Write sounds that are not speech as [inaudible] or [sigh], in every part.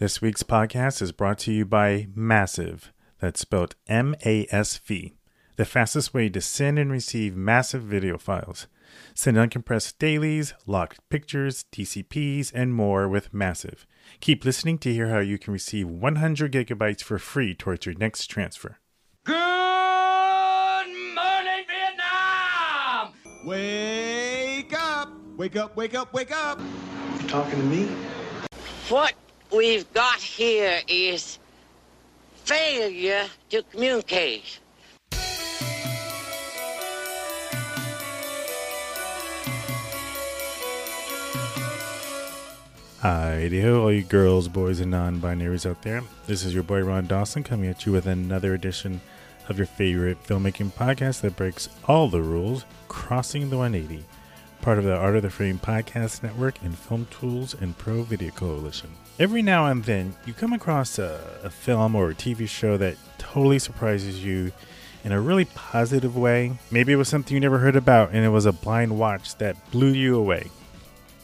This week's podcast is brought to you by MASV, that's spelled M A S V, the fastest way to send and receive massive video files. Send uncompressed dailies, locked pictures, DCPs, and more with MASV. Keep listening to hear how you can receive 100 gigabytes for free towards your next transfer. Good morning, Vietnam! Wake up! Wake up, wake up, wake up! You talking to me? What we've got here is failure to communicate. Hi, ho, all you girls, boys, and non binaries out there. This is your boy Ron Dawson coming at you with another edition of your favorite filmmaking podcast that breaks all the rules, Crossing the 180, part of the Art of the Frame podcast network and Film Tools and Pro Video Coalition. Every now and then, you come across a, a film or a TV show that totally surprises you in a really positive way. Maybe it was something you never heard about and it was a blind watch that blew you away.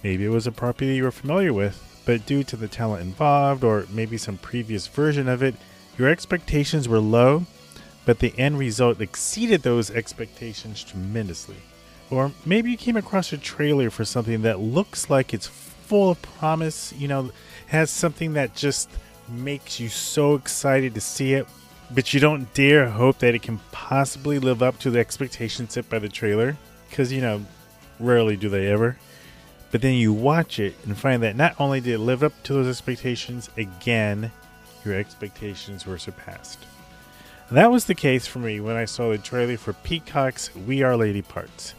Maybe it was a property you were familiar with, but due to the talent involved or maybe some previous version of it, your expectations were low, but the end result exceeded those expectations tremendously. Or maybe you came across a trailer for something that looks like it's full of promise, you know, has something that just makes you so excited to see it, but you don't dare hope that it can possibly live up to the expectations set by the trailer, because, you know, rarely do they ever. But then you watch it and find that not only did it live up to those expectations, again, your expectations were surpassed. That was the case for me when I saw the trailer for Peacock's We Are Lady Parts,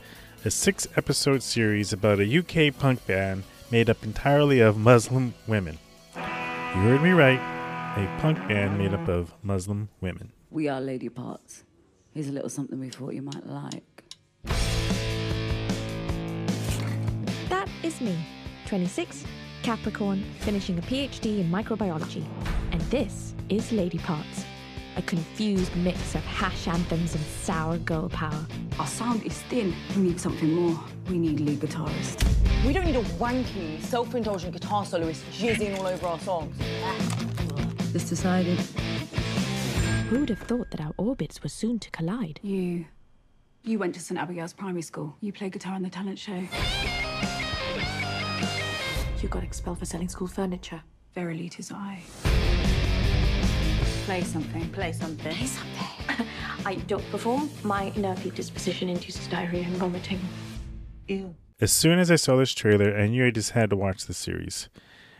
a six episode series about a UK punk band made up entirely of Muslim women. You heard me right, a punk band made up of Muslim women. We are lady parts. Here's a little something we thought you might like. That is me, 26, Capricorn, finishing a PhD in microbiology. And this is Lady Parts, a confused mix of hash anthems and sour girl power. Our sound is thin. We need something more. We need lead guitarist. We don't need a wanky, self-indulgent guitar soloist jizzing all over our songs. This decided. Who'd have thought that our orbits were soon to collide? You. You went to St. Abigail's primary school. You played guitar in the talent show. You got expelled for selling school furniture. Verily, tis I. Play something. Play something. Play something. [laughs] I don't perform. My nervy disposition induces diarrhea and vomiting. Ew. As soon as I saw this trailer, I knew I just had to watch the series.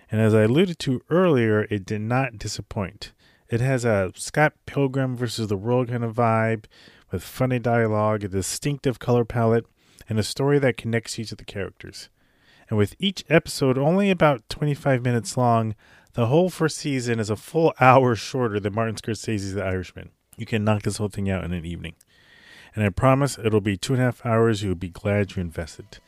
And as I alluded to earlier, it did not disappoint. It has a Scott Pilgrim versus the world kind of vibe, with funny dialogue, a distinctive color palette, and a story that connects you to the characters. And with each episode only about 25 minutes long, the whole first season is a full [laughs] hour shorter than Martin Scorsese's The Irishman. You can knock this whole thing out in an evening. And I promise it'll be two and a half hours you'll be glad you invested.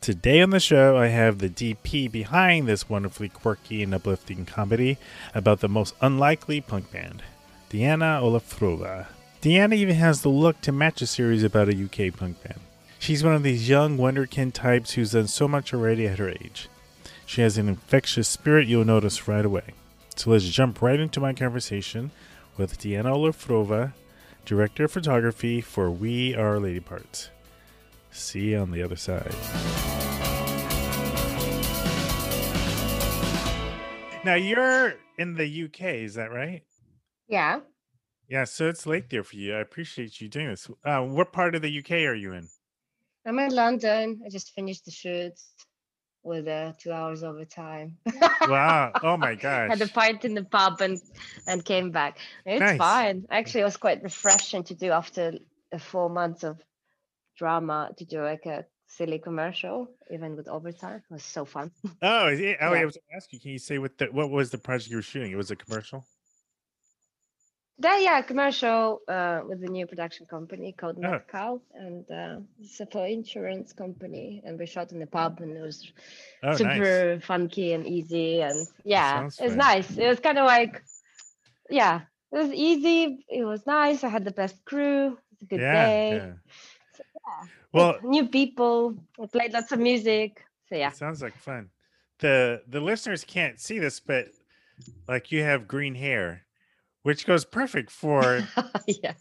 Today on the show, I have the DP behind this wonderfully quirky and uplifting comedy about the most unlikely punk band, Diana Olifrova. Diana even has the look to match a series about a UK punk band. She's one of these young wonderkin types who's done so much already at her age. She has an infectious spirit you'll notice right away. So let's jump right into my conversation with Diana Olifrova, Director of Photography for We Are Lady Parts. See you on the other side. Now you're in the UK, is that right? Yeah. Yeah, so it's late there for you. I appreciate you doing this. Uh, what part of the UK are you in? I'm in London. I just finished the shoots with uh, two hours overtime. Wow. [laughs] Oh my gosh. Had a pint in the pub and and came back. It's Nice. fine. Actually, it was quite refreshing to do after four months of drama to do like a silly commercial, even with overtime. It was so fun. Oh, it, oh, Yeah. I was going to ask you. Can you say what the what was the project you were shooting? It was a commercial. That yeah, commercial uh, with a new production company called Oh. And uh, it's a for insurance company, and we shot in the pub, and it was Oh, nice. super funky and easy, and yeah, it was nice. It was kind of like, yeah, it was easy. It was nice. I had the best crew. It was a good Yeah, day. yeah. So, yeah, Well, like, new people. I played lots of music. So yeah, sounds like fun. the The listeners can't see this, but like you have green hair, which goes perfect for [laughs] yeah.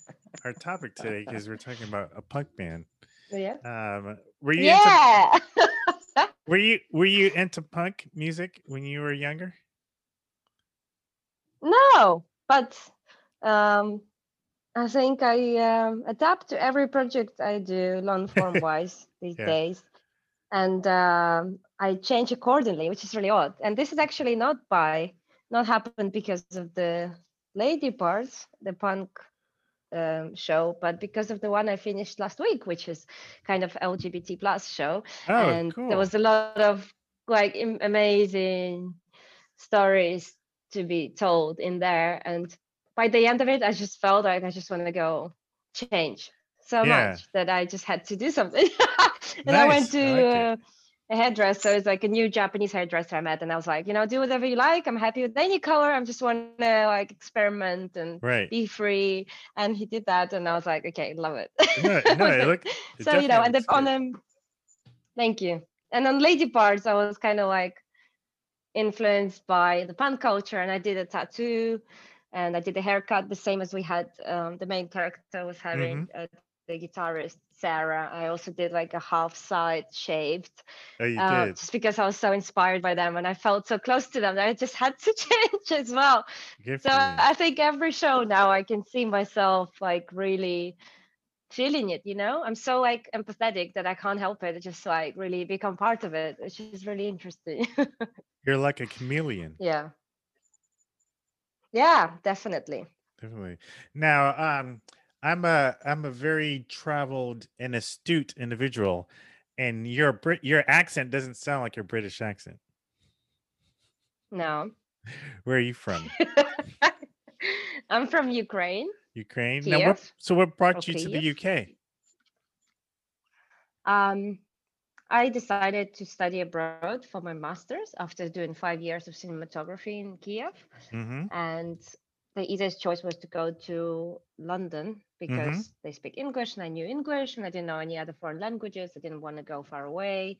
our topic today because we're talking about a punk band. Yeah. Um, were you Yeah. into, [laughs] were you were you into punk music when you were younger? no, but um, I think I um, adapt to every project I do, long form [laughs] wise these Yeah. days, and um, I change accordingly, which is really odd. And this is actually not by not happened because of the lady parts, the punk um, show, but because of the one I finished last week, which is kind of LGBT plus show. Oh, and cool. there was a lot of like am- amazing stories to be told in there and by the end of it i just felt like i just want to go change so Yeah. much that i just had to do something [laughs] and i went Nice, I to like uh, a hairdresser it's like a new japanese hairdresser i met and i was like you know do whatever you like i'm happy with any color i'm just want to like experiment and Right. be free and he did that and i was like okay love it [laughs] No, no, like- it so you know and on them thank you and on lady parts i was kind of like influenced by the punk culture and i did a tattoo and i did a haircut the same as we had um, the main character was having Mm-hmm. The guitarist sarah i also did like a half side shaved. Oh, you uh, did. just because i was so inspired by them and i felt so close to them that i just had to [laughs] change as well Good so. I think every show now I can see myself like really feeling it, you know? I'm so like empathetic that I can't help it. Just like really become part of it, which is really interesting. [laughs] You're like a chameleon. yeah. Yeah, definitely. Definitely. Now, um, I'm a I'm a very traveled and astute individual, and your Brit your accent doesn't sound like your British accent. No. Where are you from? [laughs] I'm from Ukraine. Ukraine. Now, what, so what brought Or you to the UK? Um, I decided to study abroad for my master's after doing five years of cinematography in Kiev. Mm-hmm. and the easiest choice was to go to London because they speak English and I knew English and I didn't know any other foreign languages. I didn't want to go far away.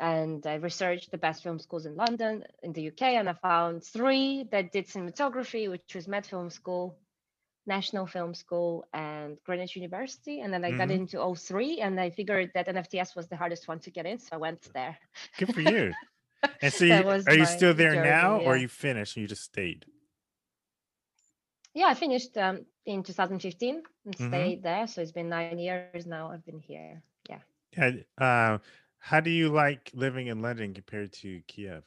And I researched the best film schools in London, in the UK, and I found three that did cinematography, which was Met Film School, National Film School, and Greenwich University. And then I got Mhm. into all three, and I figured that NFTS was the hardest one to get in, so I went there. Good for you. And [laughs] so, you, are you still there journey, now, or yeah. you finished and you just stayed? Yeah, I finished um, in 2015 and Mhm. stayed there. So it's been nine years now. I've been here. Yeah. Yeah. Uh, how do you like living in London compared to Kiev?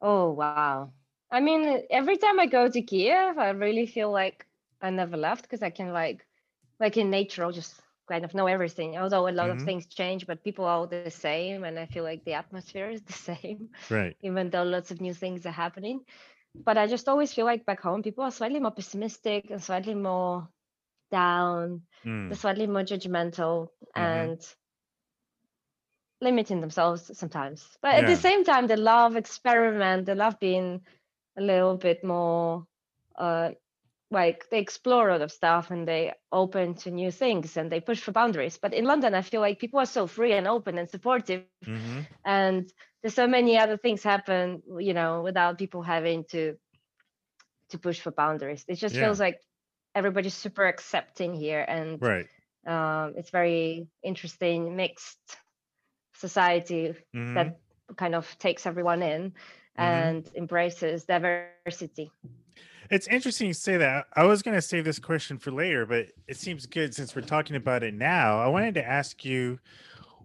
Oh, wow. I mean, every time I go to Kiev, I really feel like I never left because I can like, like in nature, I'll just kind of know everything. Although a lot Mhm. of things change, but people are all the same, and I feel like the atmosphere is [laughs] the same, Right. even though lots of new things are happening. But I just always feel like back home, people are slightly more pessimistic and slightly more down. Mm. they're slightly more judgmental Mhm. and limiting themselves sometimes. But at Yeah. the same time, they love experiment. They love being a little bit more uh, like they explore a lot of stuff and they open to new things and they push for boundaries. But in London, I feel like people are so free and open and supportive, hmm and there's so many other things happen, you know, without people having to to push for boundaries. It just Yeah. feels like everybody's super accepting here and Right. um, it's very interesting mixed society hmm that kind of takes everyone in Mhm. and embraces diversity It's interesting you say that. I was going to save this question for later, but it seems good since we're talking about it now. I wanted to ask you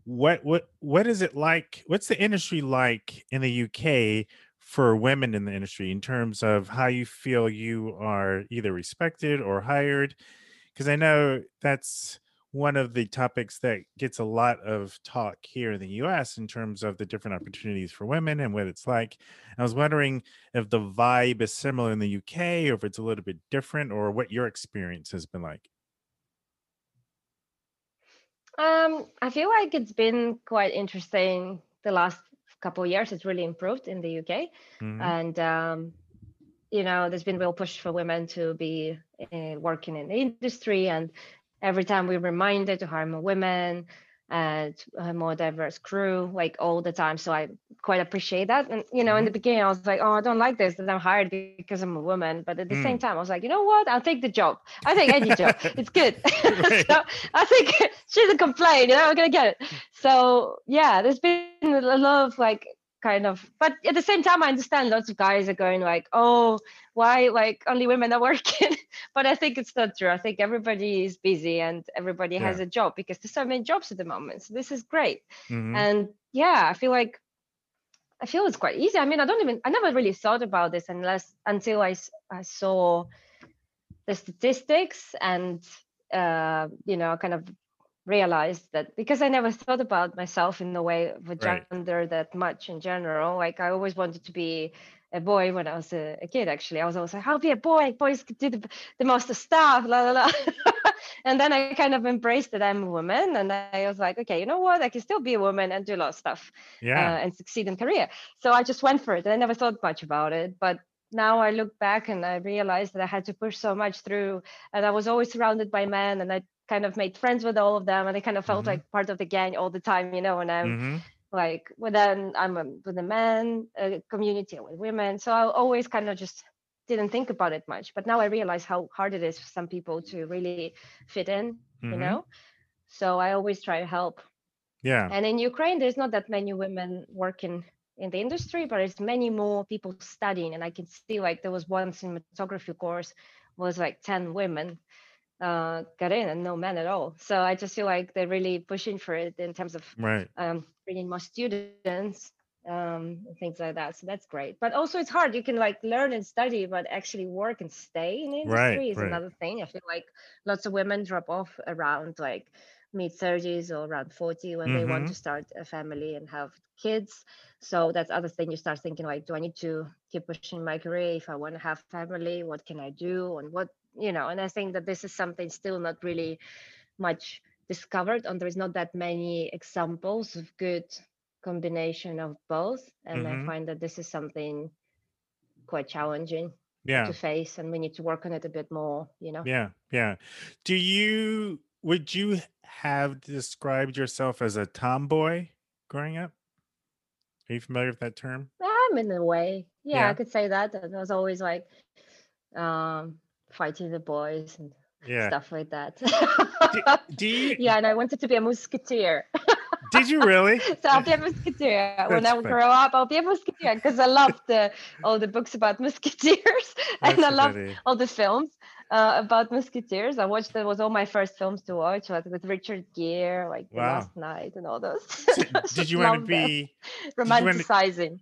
what what what is it like? What's the industry like in the UK for women in the industry in terms of how you feel you are either respected or hired? Because I know that's one of the topics that gets a lot of talk here in the US in terms of the different opportunities for women and what it's like. I was wondering if the vibe is similar in the UK or if it's a little bit different or what your experience has been like. Um, i feel like it's been quite interesting the last couple of years. It's really improved in the uk Mhm. and um, you know there's been real push for women to be uh, working in the industry. And every time we're reminded to hire more women Uh, and a more diverse crew like all the time so i quite appreciate that and you know in mm-hmm. the beginning i was like oh i don't like this that i'm hired because i'm a woman but at the same Mm. time i was like you know what? I'll take the job. I take any job. [laughs] It's good. [laughs] So i think [laughs] she doesn't complain you know i'm gonna get it. Mm. So yeah there's been a lot of like kind of but at the same time i understand lots of guys are going like oh why like only women are [laughs] working? But i think it's not true. I think everybody is busy and everybody has a job because there's so many jobs at the moment. So this is great. Mhm. and yeah i feel like i feel it's quite easy. I mean i don't even i never really thought about this unless until I saw the statistics and uh, you know kind of realized that because i never thought about myself in the way of a Right. gender that much in general like i always wanted to be a boy when i was a, a kid actually i was always like i'll be a boy boys could do the, the most stuff la la la [laughs] and then i kind of embraced that i'm a woman and i was like okay you know what i can still be a woman and do a lot of stuff Yeah. uh, and succeed in career. So I just went for it. and I never thought much about it, but now I look back and I realized that I had to push so much through, and I was always surrounded by men, and I kind of made friends with all of them, and I kind of felt Mhm. like part of the gang all the time, you know. And I'm Mhm. like, well, then I'm a, with a man uh, community with women, so I always kind of just didn't think about it much. But now I realize how hard it is for some people to really fit in, you Mhm. know. So I always try to help Yeah. and in Ukraine, there's not that many women working in the industry, but it's many more people studying. And I can see like there was one cinematography course was like 10 women uh, got in and no men at all. So I just feel like they're really pushing for it in terms of Right. um, bringing more students um, and things like that. So that's great. But also it's hard. You can like learn and study, but actually work and stay in the Right, industry is right. another thing. I feel like lots of women drop off around like mid 30s or around 40 when they want Mhm. to start a family and have kids. So that's other thing you start thinking like, do I need to keep pushing my career if I want to have family? What can I do? And what you know? And I think that this is something still not really much discovered, and there is not that many examples of good combination of both. And Mhm. I find that this is something quite challenging Yeah. to face, and we need to work on it a bit more. You know. Yeah, yeah. Do you would you have described yourself as a tomboy growing up? Are you familiar with that term? I'm in a way. Yeah, Yeah. I could say that. I was always like um fighting the boys and Yeah. stuff like that. [laughs] Do you yeah, and I wanted to be a musketeer. did you really? [laughs] so I'll be a [laughs] musketeer when I fun- grow up. I'll be a musketeer because I love the all the books about musketeers and I love funny. all the films uh, about musketeers. I watched that was all my first films to watch, like with Richard Gere, like Wow. Last Knight, and all those. So did you want to be did you wanna- romanticizing?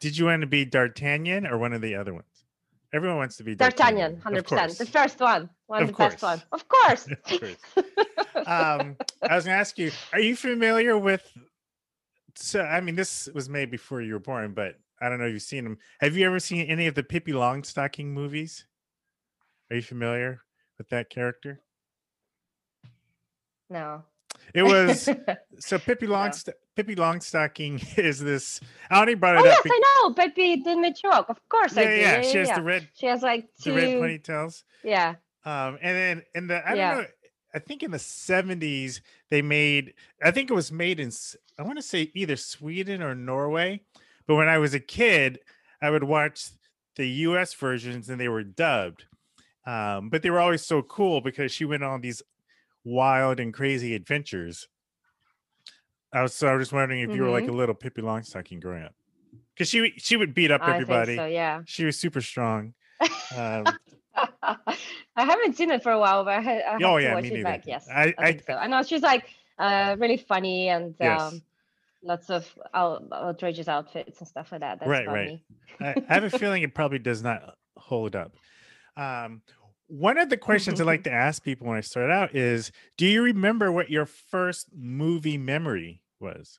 did you want to be D'Artagnan or one of the other ones? Everyone wants to be D'Artagnan, hundred percent. The first one, one Of of the best one, of course. [laughs] Of course. um, I was gonna ask you, are you familiar with? So, I mean, this was made before you were born, but I don't know if you've seen them. Have you ever seen any of the Pippi Longstocking movies? Are you familiar with that character? no. It was [laughs] so Pippi Longst Pippi Longstocking [laughs] is this. I only brought it Oh up. yes, I know. Baby Dimitrov. Of course I yeah, do. yeah, Yeah, She has yeah. the red, She has like the red ponytails. Yeah. Um, and then in the I don't Yeah. know, I think in the seventies they made. I think it was made in. I want to say either Sweden or Norway. But when I was a kid, I would watch the U.S. versions and they were dubbed. Um, but they were always so cool because she went on these wild and crazy adventures. I was so I was just wondering if you were like a Mhm. little Pippi Longstocking growing up, because she would- she would beat up everybody. so. Yeah. She was super strong. Um, [laughs] I haven't seen it for a while, but I, I have Oh, to yeah, watch me it neither. back. Yes, I- I, I- so. I know she's like uh, really funny and Yes. um, lots of outrageous outfits and stuff like that. That's Right, right. funny. I, I have a [laughs] feeling it probably does not hold up. Um, one of the questions I like mm-hmm. to ask people when I start out is do you remember what your first movie memory was?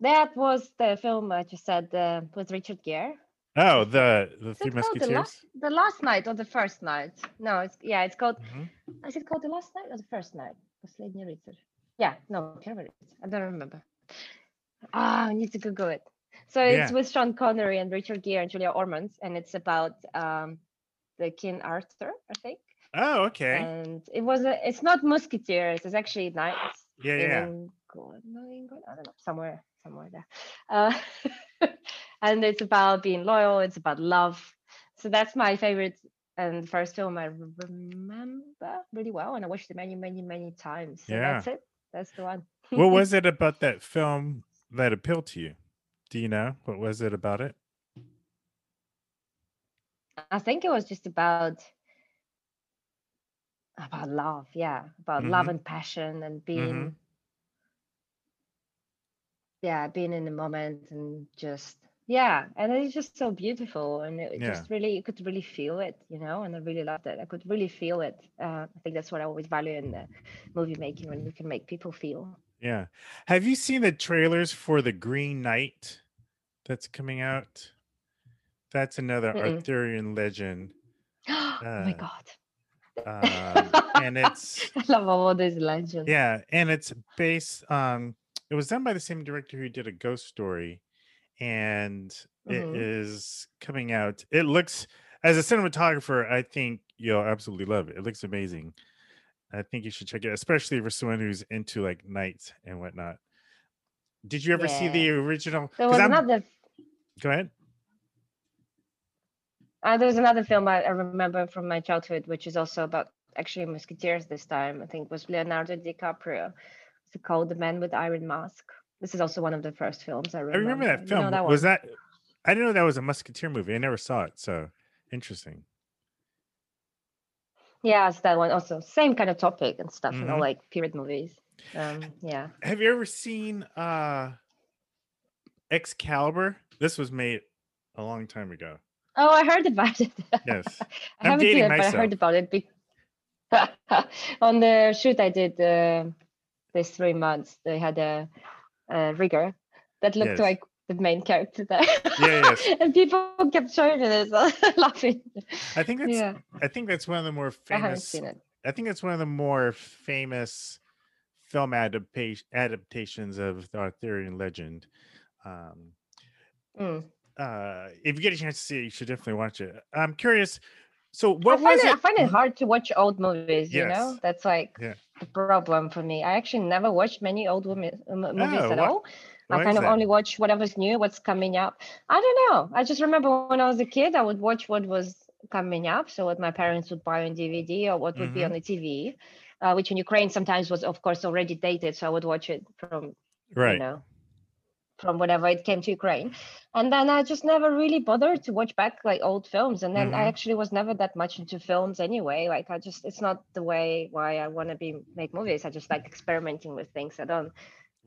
That was the film I just said uh, with Richard Gere. Oh, the the Three Musketeers. The last, the last, knight or the first knight? No, it's yeah, it's called. Mm-hmm. Is it called the last knight or the first knight? Последний рыцарь. Yeah, no, I don't remember. Ah, oh, I need to Google it. So it's Yeah. with Sean Connery and Richard Gere and Julia Ormond, and it's about um, the King Arthur, I think. Oh, okay. and it was a, it's not Musketeers. It's actually Knights. Yeah, yeah. England, no, England, I don't know, somewhere, somewhere there. Uh, [laughs] and it's about being loyal. It's about love. So that's my favorite and first film I remember really well, and I watched it many, many, many times. So Yeah. that's it. That's the one. what was [laughs] it about that film that appealed to you? Do you know what was it about it? I think it was just about about love, yeah, about love Mhm. and passion and being yeah, being in the moment and just yeah, and it's just so beautiful and it it Yeah. just really you could really feel it, you know, and I really loved it. I could really feel it. Uh, I think that's what I always value in the movie making when you can make people feel. Yeah. Have you seen the trailers for the Green Knight that's coming out? That's another Mm-mm. Arthurian legend. [gasps] oh my Uh, god. Um, and it's [laughs] I love all these legends. yeah, and it's based um it was done by the same director who did a ghost story and it Mhm. is coming out. It looks as a cinematographer, I think you'll absolutely love it. It looks amazing. I think you should check it, especially for someone who's into like knights and whatnot. Did you ever see the original? There was another Go ahead. Uh, there was another film I, I remember from my childhood, which is also about actually Musketeers this time. I think it was Leonardo DiCaprio. It's called The Man with Iron Mask. This is also one of the first films I I remember. remember that You film. know that was that? I didn't know that was a Musketeer movie. I never saw it. So interesting. Yeah, that one also. Same kind of topic and stuff, you know, Mhm. like period movies. Um, yeah. Have you ever seen uh Excalibur? This was made a long time ago. Oh, I heard about it. [laughs] Yes. I I'm haven't seen it, but I heard about it. Be- [laughs] On the shoot I did uh, this three months, they had a, a rigger that looked Yes. like the main character there. Yeah, yes. [laughs] and people kept showing it, laughing. I think that's Yeah, I think that's one of the more I haven't famous seen it. I think it's one of the more famous film adaptation adaptations of the Arthurian legend. Um Mm. uh if you get a chance to see it, you should definitely watch it. I'm curious. So I what find was it, I find it hard to watch old movies. You know, that's like Yeah. the problem for me. I actually never watched many old women, m- movies Oh, at why- all. I kind of that? only watch whatever's new, what's coming up. I don't know. I just remember when I was a kid, I would watch what was coming up. So what my parents would buy on DVD or what would be Mm-hmm. on the TV, uh, which in Ukraine sometimes was, of course, already dated. So I would watch it from Right. you know, from whenever it came to Ukraine. And then I just never really bothered to watch back like old films. And then I Mhm. actually was never that much into films anyway. Like I just it's not the way why I want to be make movies. I just like experimenting with things. I don't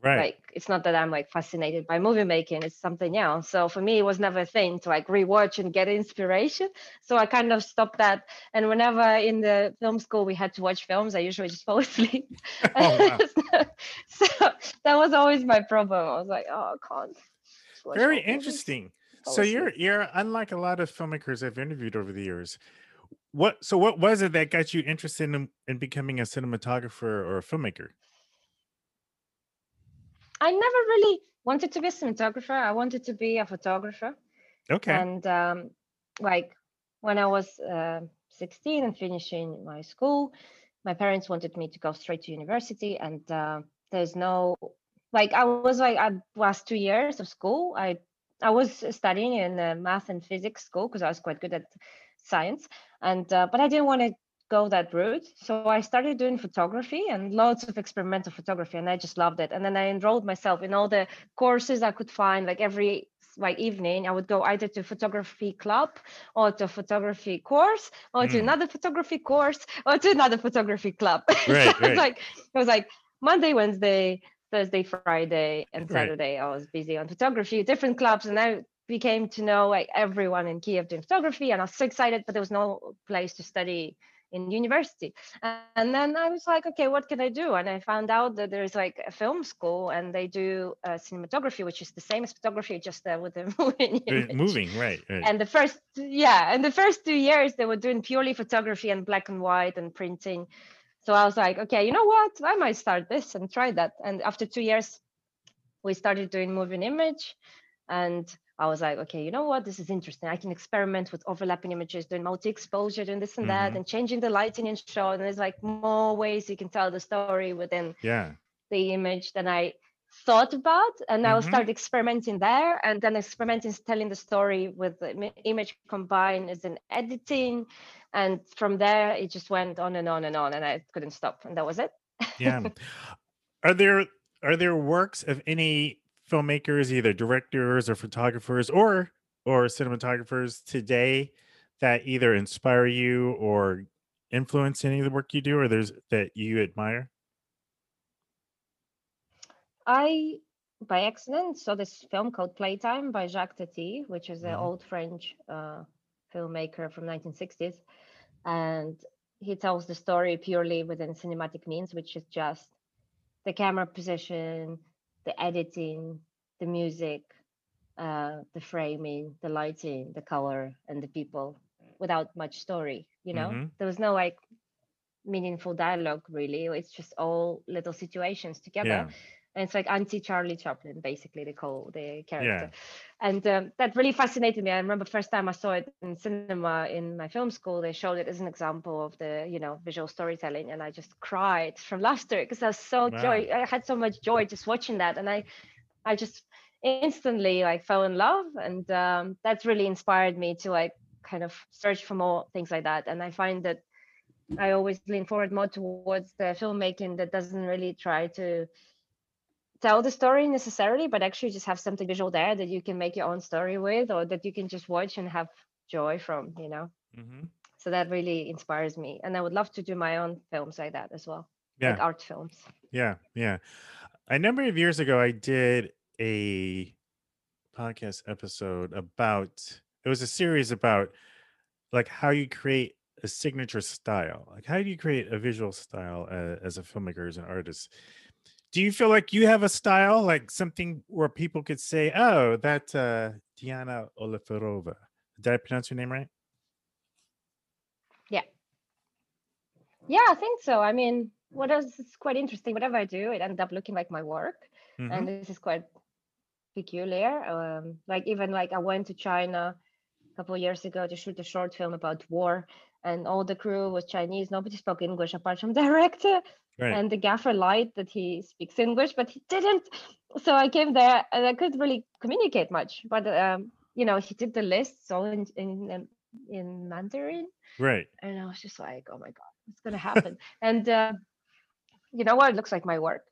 Right. like it's not that I'm like fascinated by movie making, it's something else. So for me it was never a thing to like rewatch and get [laughs] inspiration. So I kind of stopped that. And whenever in the film school we had to watch films, I usually just [laughs] fall asleep. [laughs] Oh, wow. so that was always my problem. I was like, oh I can't. Very movies." interesting. So you're you're unlike a lot of filmmakers I've interviewed over the years. What so what was it that got you interested in, in becoming a cinematographer or a filmmaker? I never really wanted to be a cinematographer. I wanted to be a photographer. Okay. And um, like when I was uh, 16 and finishing my school, my parents wanted me to go straight to university. And uh, there's no, like, I was like, I was two years of school. I I was studying in uh, math and physics school because I was quite good at science, and uh, but I didn't want to go that route. So I started doing photography and loads of experimental photography, and I just loved it. And then I enrolled myself in all the courses I could find. Like every like evening, I would go either to photography club or to photography course or to Mm. another photography course or to another photography club. [laughs] Right, it was right. like it was like Monday, Wednesday, Thursday, Friday, and Right. Saturday. I was busy on photography, different clubs, and I became to know like everyone in Kiev doing photography, and I was so excited. But there was no place to study in university, and then I was like, okay, what can I do? And I found out that there's like a film school, and they do uh, cinematography, which is the same as photography, just uh, with a [laughs] moving image. Moving, right, right. And the first, yeah, and the first two years they were doing purely photography and black and white and printing. So I was like, okay, you know what? I might start this and try that. And after two years, we started doing moving image, and I was like, okay, you know what? This is interesting. I can experiment with overlapping images, doing multi-exposure, doing this and that, Mhm. and changing the lighting and shot. And there's like more ways you can tell the story within Yeah. the image than I thought about. And I Mhm. started experimenting there and then experimenting telling the story with the image combined as in editing. And from there, it just went on and on and on, and I couldn't stop. And that was it. Yeah. [laughs] are there are there works of any filmmakers, either directors or photographers or or cinematographers today that either inspire you or influence any of the work you do or there's that you admire? I, by accident, saw this film called Playtime by Jacques Tati, which is an Mhm. old French uh, filmmaker from 1960s, and he tells the story purely within cinematic means, which is just the camera position, the editing, the music, uh, the framing, the lighting, the color, and the people, without much story. You know, Mhm. there was no like meaningful dialogue really. It's just all little situations together Yeah. And it's like anti Charlie Chaplin, basically they call the character. Yeah. And um, that really fascinated me. I remember first time I saw it in cinema in my film school, they showed it as an example of the you know visual storytelling, and I just cried from laughter because I was so joy. I had so much joy just watching that, and I, I just instantly like fell in love, and um, that's really inspired me to like kind of search for more things like that. And I find that I always lean forward more towards the filmmaking that doesn't really try to tell the story necessarily, but actually just have something visual there that you can make your own story with, or that you can just watch and have joy from, you know. Mhm. So that really inspires me, and I would love to do my own films like that as well, like art films. Yeah, yeah. A number of years ago, I did a podcast episode about it was a series about like how you create a signature style. Like how do you create a visual style uh, as a filmmaker, as an artist? Do you feel like you have a style, like something where people could say, "Oh, that uh, Diana Oliferova." Did I pronounce your name right? Yeah. Yeah, I think so. I mean, what else is quite interesting. Whatever I do, it ends up looking like my work, Mhm. and this is quite peculiar. Um, like even like I went to China a couple of years ago to shoot a short film about war, and all the crew was Chinese. Nobody spoke English apart from [laughs] director. Right. And the gaffer lied that he speaks English, but he didn't. So I came there and I couldn't really communicate much. But um, you know, he did the lists all in in um, in Mandarin, Right. and I was just like, oh my god, what's gonna happen? [laughs] and uh, you know what? It looks like my work.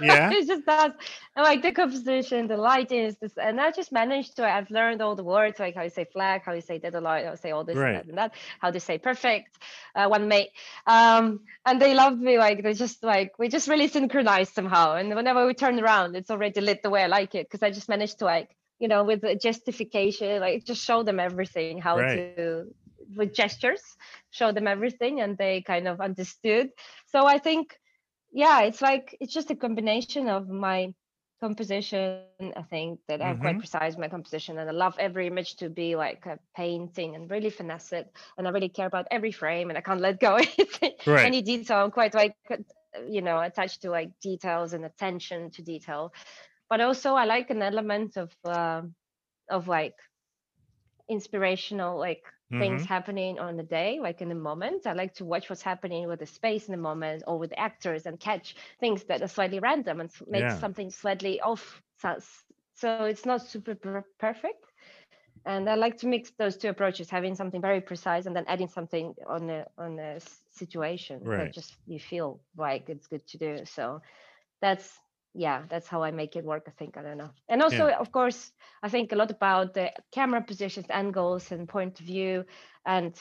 Yeah. [laughs] it just does. And like the composition, the lighting is this, and I just managed to. I've learned all the words, like how you say flag, how you say dead alive, how you say all this Right. and that, and that, how to say perfect, uh, one mate. Um, and they loved me. Like they just like we just really synchronized somehow. And whenever we turn around, it's already lit the way I like it because I just managed to like you know with the justification, like just show them everything how Right. to with gestures show them everything and they kind of understood so i think yeah it's like it's just a combination of my composition i think that i'm quite Mhm. precise my composition and i love every image to be like a painting and really finesse it and i really care about every frame and i can't let go [laughs] anything Right. any detail i'm quite like uh, you know attached to like details and attention to detail but also i like an element of um of like inspirational like things Mhm. happening on the day like in the moment i like to watch what's happening with the space in the moment or with the actors and catch things that are slightly random and make Yeah. something slightly off so, it's not super per- perfect and i like to mix those two approaches having something very precise and then adding something on a on a s- situation Right. that just you feel like it's good to do so that's yeah that's how i make it work i think i don't know. And also of course i think a lot about the camera positions angles and point of view and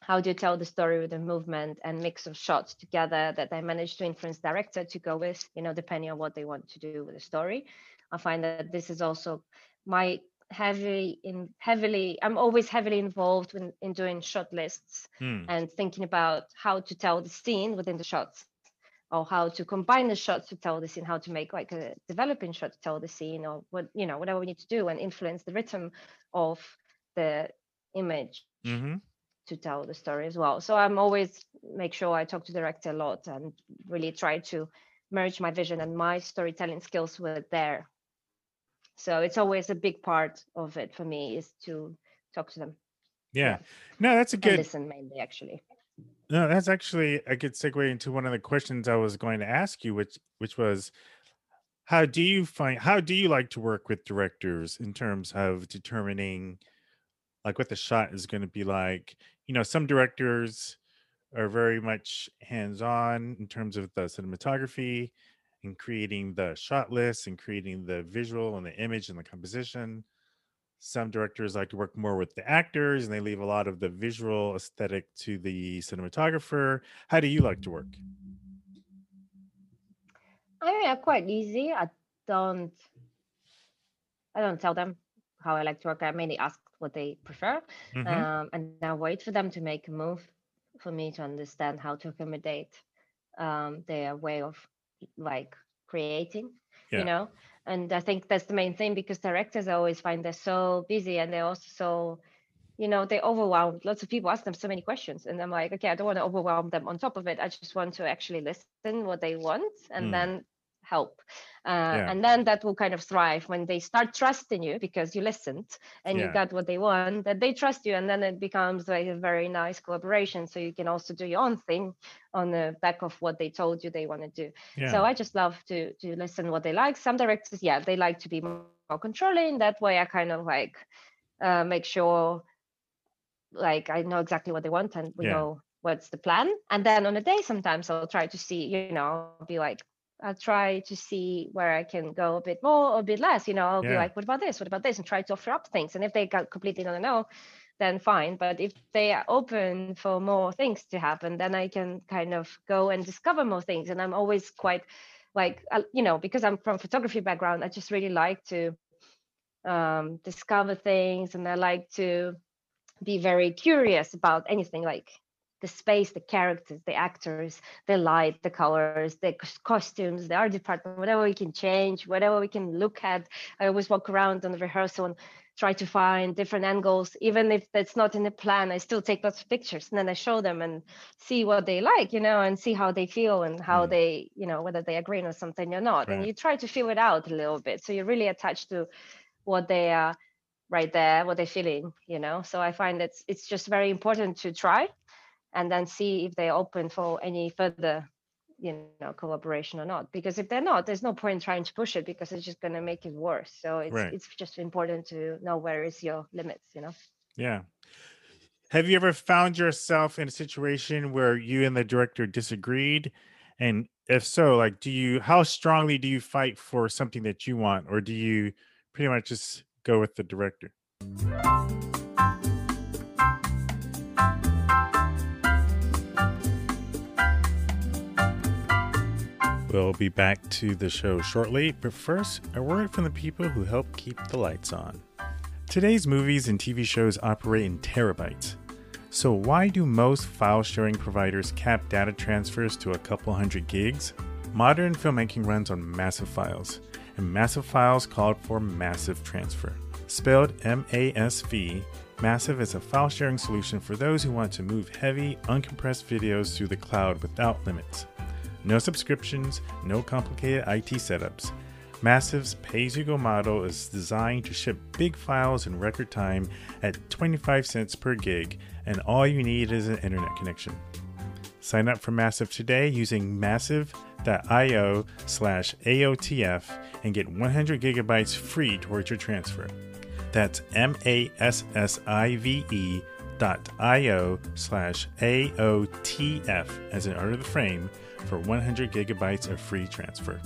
how do you tell the story with the movement and mix of shots together that i managed to influence director to go with you know depending on what they want to do with the story. I find that this is also my heavy in heavily i'm always heavily involved in, in doing shot lists Hmm. and thinking about how to tell the scene within the shots or how to combine the shots to tell the scene, how to make like a developing shot to tell the scene, or what you know, whatever we need to do, and influence the rhythm of the image Mm-hmm. to tell the story as well. So I'm always make sure I talk to the director a lot and really try to merge my vision and my storytelling skills with their So it's always a big part of it for me is to talk to them. Yeah. No, that's a And good. listen mainly, actually. No, that's actually a good segue into one of the questions I was going to ask you, which which was, how do you find how do you like to work with directors in terms of determining like what the shot is going to be like? You know, some directors are very much hands-on in terms of the cinematography and creating the shot list and creating the visual and the image and the composition. Some directors like to work more with the actors and they leave a lot of the visual aesthetic to the cinematographer. How do you like to work? I mean, I'm quite easy. I don't, I don't tell them how I like to work. I mainly ask what they prefer, Mhm. um, and then wait for them to make a move for me to understand how to accommodate um, their way of like creating. Yeah. You know, and I think that's the main thing because directors I always find they're so busy and they're also so you know they're overwhelmed lots of people ask them so many questions and i'm like okay i don't want to overwhelm them on top of it i just want to actually listen what they want and Mm. then help uh, Yeah. and then that will kind of thrive when they start trusting you because you listened and Yeah. you got what they want that they trust you and then it becomes like a very nice collaboration so you can also do your own thing on the back of what they told you they want to do Yeah. so I just love to to listen what they like. Some directors, yeah, they like to be more controlling. That way, I kind of like uh, make sure, like I know exactly what they want and we know what's the plan. And then on a day, sometimes I'll try to see, you know, be like, I'll try to see where I can go a bit more or a bit less. You know, I'll be like, what about this? What about this? And try to offer up things. And if they got completely don't know, then fine. But if they are open for more things to happen, then I can kind of go and discover more things. And I'm always quite like, uh, you know, because I'm from photography background, I just really like to um, discover things and I like to be very curious about anything like the space, the characters, the actors, the light, the colors, the costumes, the art department, whatever we can change, whatever we can look at. I always walk around on the rehearsal and try to find different angles, even if that's not in the plan. I still take lots of pictures and then I show them and see what they like, you know, and see how they feel and how Mm. they, you know, whether they agree on something or not. And you try to feel it out a little bit. So you're really attached to what they are right there, what they're feeling, you know. So I find it's it's just very important to try and then see if they're open for any further you know collaboration or not because if they're not there's no point trying to push it because it's just going to make it worse so it's Right. it's just important to know where is your limits you know Yeah. Have you ever found yourself in a situation where you and the director disagreed? And if so, like, do you, how strongly do you fight for something that you want, or do you pretty much just go with the director? We'll be back to the show shortly, but first, a word from the people who help keep the lights on. Today's movies and TV shows operate in terabytes. So, why do most file sharing providers cap data transfers to a couple hundred gigs? Modern filmmaking runs on massive files, and massive files called for massive transfer. Spelled M A S V, MASV is a file sharing solution for those who want to move heavy, uncompressed videos through the cloud without limits. No subscriptions, no complicated IT setups. MASV's pay as you go model is designed to ship big files in record time at 25 cents per gig, and all you need is an internet connection. Sign up for Massive today using massive.io slash AOTF and get 100 gigabytes free towards your transfer. That's M A S S I V E dot io slash AOTF as in of the frame for 100 gigabytes of free transfer.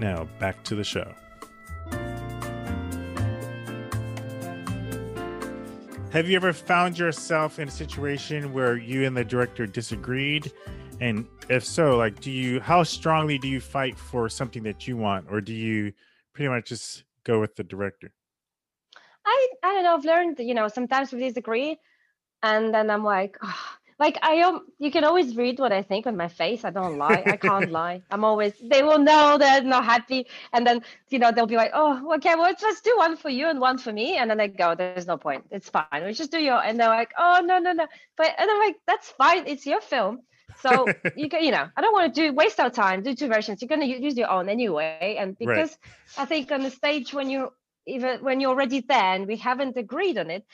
Now back to the show. Have you ever found yourself in a situation where you and the director disagreed? And if so, like, do you, how strongly do you fight for something that you want, or do you pretty much just go with the director? i i don't know i've learned you know sometimes we disagree and then i'm like "Ah." Like i um you can always read what i think on my face i don't lie i can't [laughs] lie i'm always they will know they're not happy and then you know they'll be like oh okay well let's do one for you and one for me and then i go there's no point it's fine we just do your and they're like oh no no no but and i'm like that's fine it's your film So [laughs] you can, you know, I don't want to do waste our time, do two versions. You're going to use your own anyway. And because right. I think on the stage when you even when you're already there and we haven't agreed on it,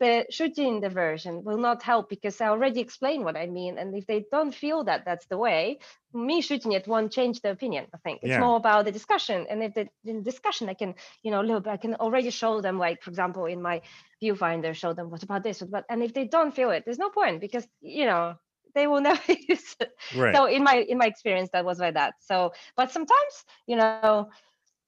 the shooting the version will not help because I already explained what I mean. And if they don't feel that that's the way, me shooting it won't change the opinion. I think it's yeah. more about the discussion. And if the in discussion, I can, you know, look, I can already show them, like for example, in my viewfinder, show them what about this, what about, and if they don't feel it, there's no point because you know they will [laughs] never use it. Right. So in my in my experience, that was like that. So, but sometimes, you know,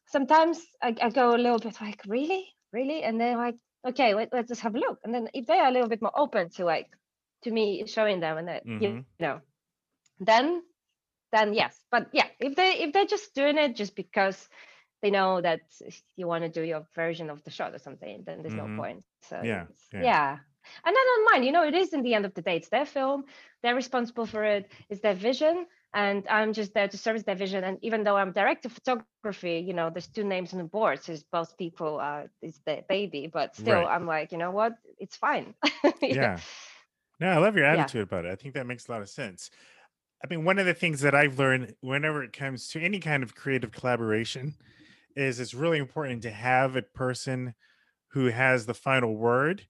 sometimes I, I go a little bit like, really, really, and then like okay, let, us just have a look. And then if they are a little bit more open to like to me showing them and that mm-hmm. you know, then then yes. But yeah, if they if they're just doing it just because they know that you want to do your version of the shot or something, then there's mm-hmm. no point. So yeah, yeah. yeah. And I don't mind, you know, it is in the end of the day, it's their film, they're responsible for it, it's their vision and I'm just there to service their vision. And even though I'm director of photography, you know, there's two names on the board, so both people uh, is the baby, but still, right. I'm like, you know what, it's fine. [laughs] yeah. No, I love your attitude yeah. about it. I think that makes a lot of sense. I mean, one of the things that I've learned whenever it comes to any kind of creative collaboration is it's really important to have a person who has the final word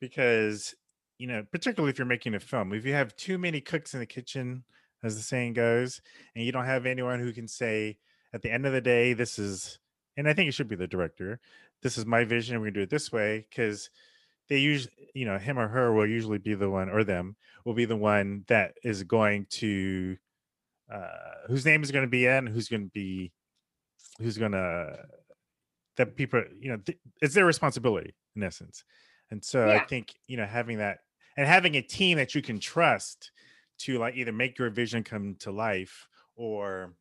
because, you know, particularly if you're making a film, if you have too many cooks in the kitchen, as the saying goes, and you don't have anyone who can say at the end of the day, this is, and I think it should be the director. This is my vision. We're gonna do it this way because they usually, you know, him or her will usually be the one, or them will be the one that is going to, uh, whose name is going to be in, who's going to be, who's going to, that people, you know, th- it's their responsibility in essence. And so yeah. I think, you know, having that and having a team that you can trust to like either make your vision come to life or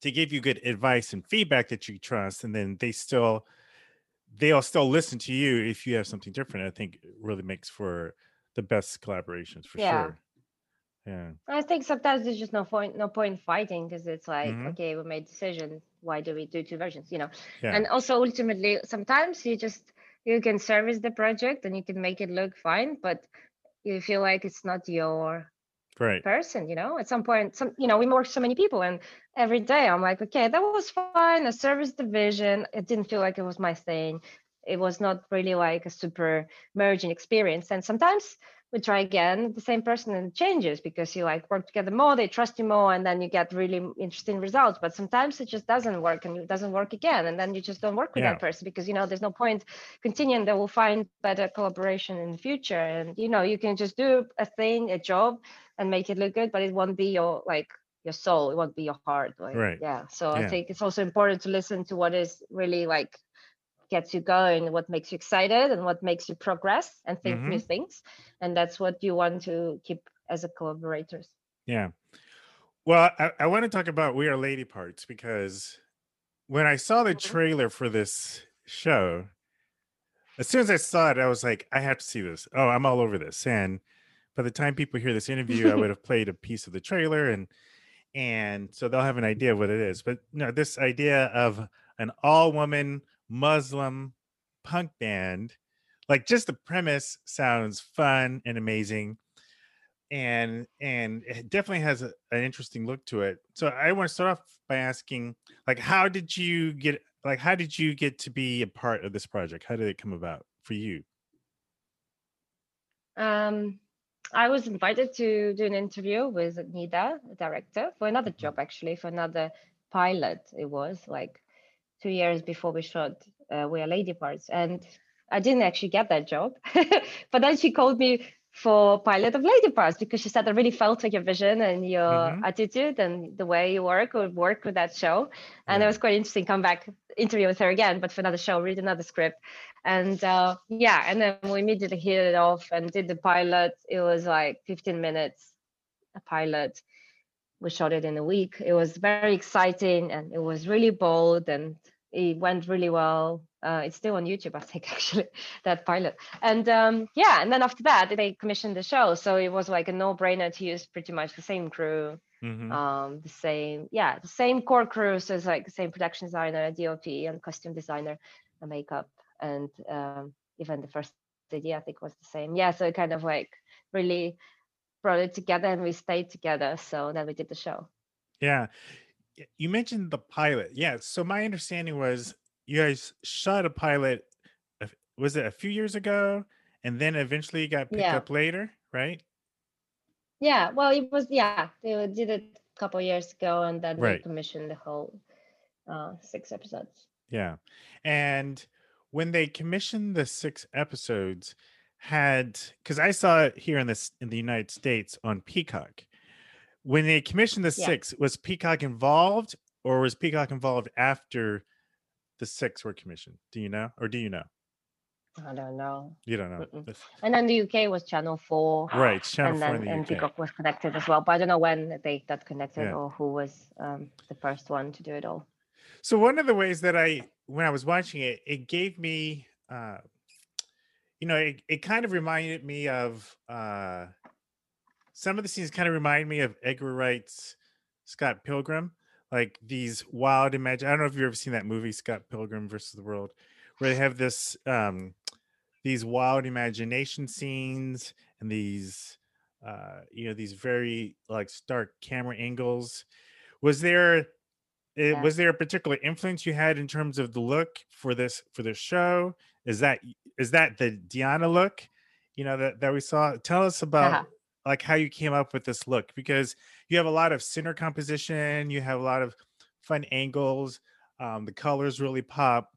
to give you good advice and feedback that you trust and then they still they'll still listen to you if you have something different i think really makes for the best collaborations for yeah. sure yeah i think sometimes there's just no point no point fighting because it's like mm-hmm. okay we made decisions why do we do two versions you know yeah. and also ultimately sometimes you just you can service the project and you can make it look fine but you feel like it's not your right. person you know at some point some you know we work so many people and every day i'm like okay that was fine a service division it didn't feel like it was my thing it was not really like a super merging experience and sometimes we try again the same person and it changes because you like work together more they trust you more and then you get really interesting results. But sometimes it just doesn't work and it doesn't work again and then you just don't work with yeah. that person because you know there's no point continuing. They will find better collaboration in the future. And you know you can just do a thing a job and make it look good but it won't be your like your soul. It won't be your heart like, right. yeah. So yeah. i think it's also important to listen to what is really like gets you going what makes you excited and what makes you progress and think mm-hmm. new things and that's what you want to keep as a collaborators yeah well I, I want to talk about we are lady parts because when i saw the mm-hmm. trailer for this show as soon as i saw it i was like i have to see this oh i'm all over this and by the time people hear this interview, I would [laughs] have played a piece of the trailer and and so they'll have an idea of what it is. But you know, this idea of an all-woman Muslim punk band, like just the premise sounds fun and amazing. And and it definitely has a, an interesting look to it. So I want to start off by asking, like, how did you get like how did you get to be a part of this project? How did it come about for you? Um I was invited to do an interview with Nida, the director, for another job actually, for another pilot. It was like two years before we shot uh, We Are Lady Parts, and I didn't actually get that job. [laughs] but then she called me for pilot of Lady Parts because she said I really felt like your vision and your mm-hmm. attitude and the way you work would work with that show. And yeah. it was quite interesting. Come back, interview with her again, but for another show, read another script and uh, yeah and then we immediately hit it off and did the pilot it was like 15 minutes a pilot we shot it in a week. It was very exciting and it was really bold and it went really well. Uh, it's still on youtube i think [laughs] actually that pilot. And um, yeah and then after that they commissioned the show. So it was like a no-brainer to use pretty much the same crew mm-hmm. um, the same yeah the same core crew. So it's like the same production designer dop and costume designer and makeup. And um, even the first idea I think was the same. Yeah, so it kind of like really brought it together and we stayed together. So then we did the show. Yeah. You mentioned the pilot. Yeah. So my understanding was you guys shot a pilot, was it a few years ago? And then eventually got picked Yeah. up later, right? Yeah, well, it was yeah, they did it a couple years ago, and then we Right. commissioned the whole uh, six episodes. Yeah. And when they commissioned the six episodes, had because I saw it here in this in the United States on Peacock. When they commissioned the Yeah. six, was Peacock involved or was Peacock involved after the six were commissioned? Do you know? Or do you know? I don't know. You don't know. Mm-mm. And then the UK was Channel Four, Right, Channel and 4 then in the and UK. Peacock was connected as well. But I don't know when they got connected Yeah. or who was um, the first one to do it all. So one of the ways that I, when I was watching it, it gave me, uh, you know, it, it kind of reminded me of uh, some of the scenes. Kind of remind me of Edgar Wright's Scott Pilgrim, like these wild imagine. I don't know if you've ever seen that movie, Scott Pilgrim versus the World, where they have this, um, these wild imagination scenes and these, uh, you know, these very like stark camera angles. Was there it, Yeah. was there a particular influence you had in terms of the look for this for this show? Is that is that the Diana look, you know that that we saw? Tell us about Uh-huh. like how you came up with this look because you have a lot of center composition, you have a lot of fun angles, um, the colors really pop.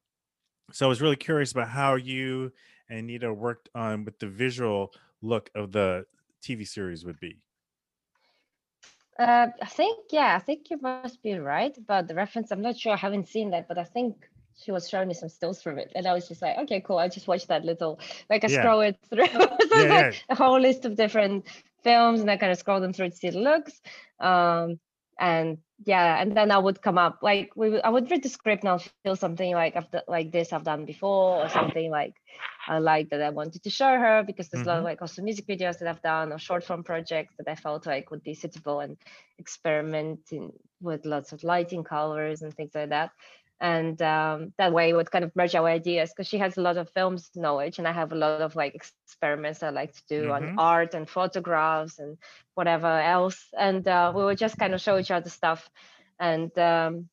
So I was really curious about how you and Nida worked on what the visual look of the TV series would be. Uh, I think yeah, I think you must be right about the reference. I'm not sure. I haven't seen that, but I think she was showing me some stills from it, and I was just like, okay, cool. I just watched that little, like I Yeah. scroll it through. [laughs] so Yeah, like yeah. a whole list of different films, and I kind of scroll them through to see the looks. Um, and yeah, and then I would come up like we, I would read the script and I'll feel something like I've done, like this I've done before, or something like I like that I wanted to show her because there's a lot of Mhm. like also music videos that I've done or short form projects that I felt like would be suitable and experimenting with lots of lighting colors and things like that. And um, that way it would kind of merge our ideas because she has a lot of films knowledge and I have a lot of like experiments I like to do Mhm. on art and photographs and whatever else. And uh, we would just kind of show each other stuff. And um,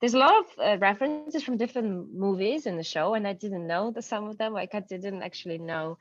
there's a lot of uh, references from different movies in the show, and I didn't know that some of them. Like I didn't actually know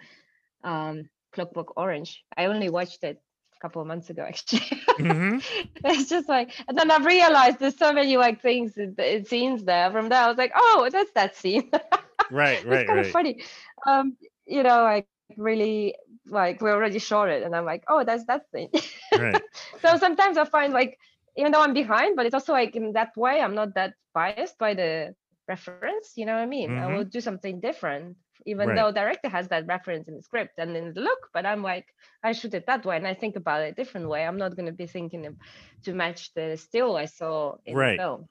um, Clockwork Orange. I only watched it couple of months ago, [laughs] actually. Mhm. it's just like, and then I've realized there's so many like things, in scenes there. From there, I was like, oh, that's that scene. [laughs] Right, it's right, kind right. of funny. Um, you know, like really, like we already shot it, and I'm like, oh, that's that thing. Right. [laughs] so sometimes I find like, even though I'm behind, but it's also like in that way, I'm not that biased by the reference. You know what I mean? I Mhm. will do something different, even Right. though director has that reference in the script and in the look. But I'm like, I shoot it that way, and I think about it a different way. I'm not going to be thinking of, to match the still I saw in Right. the film.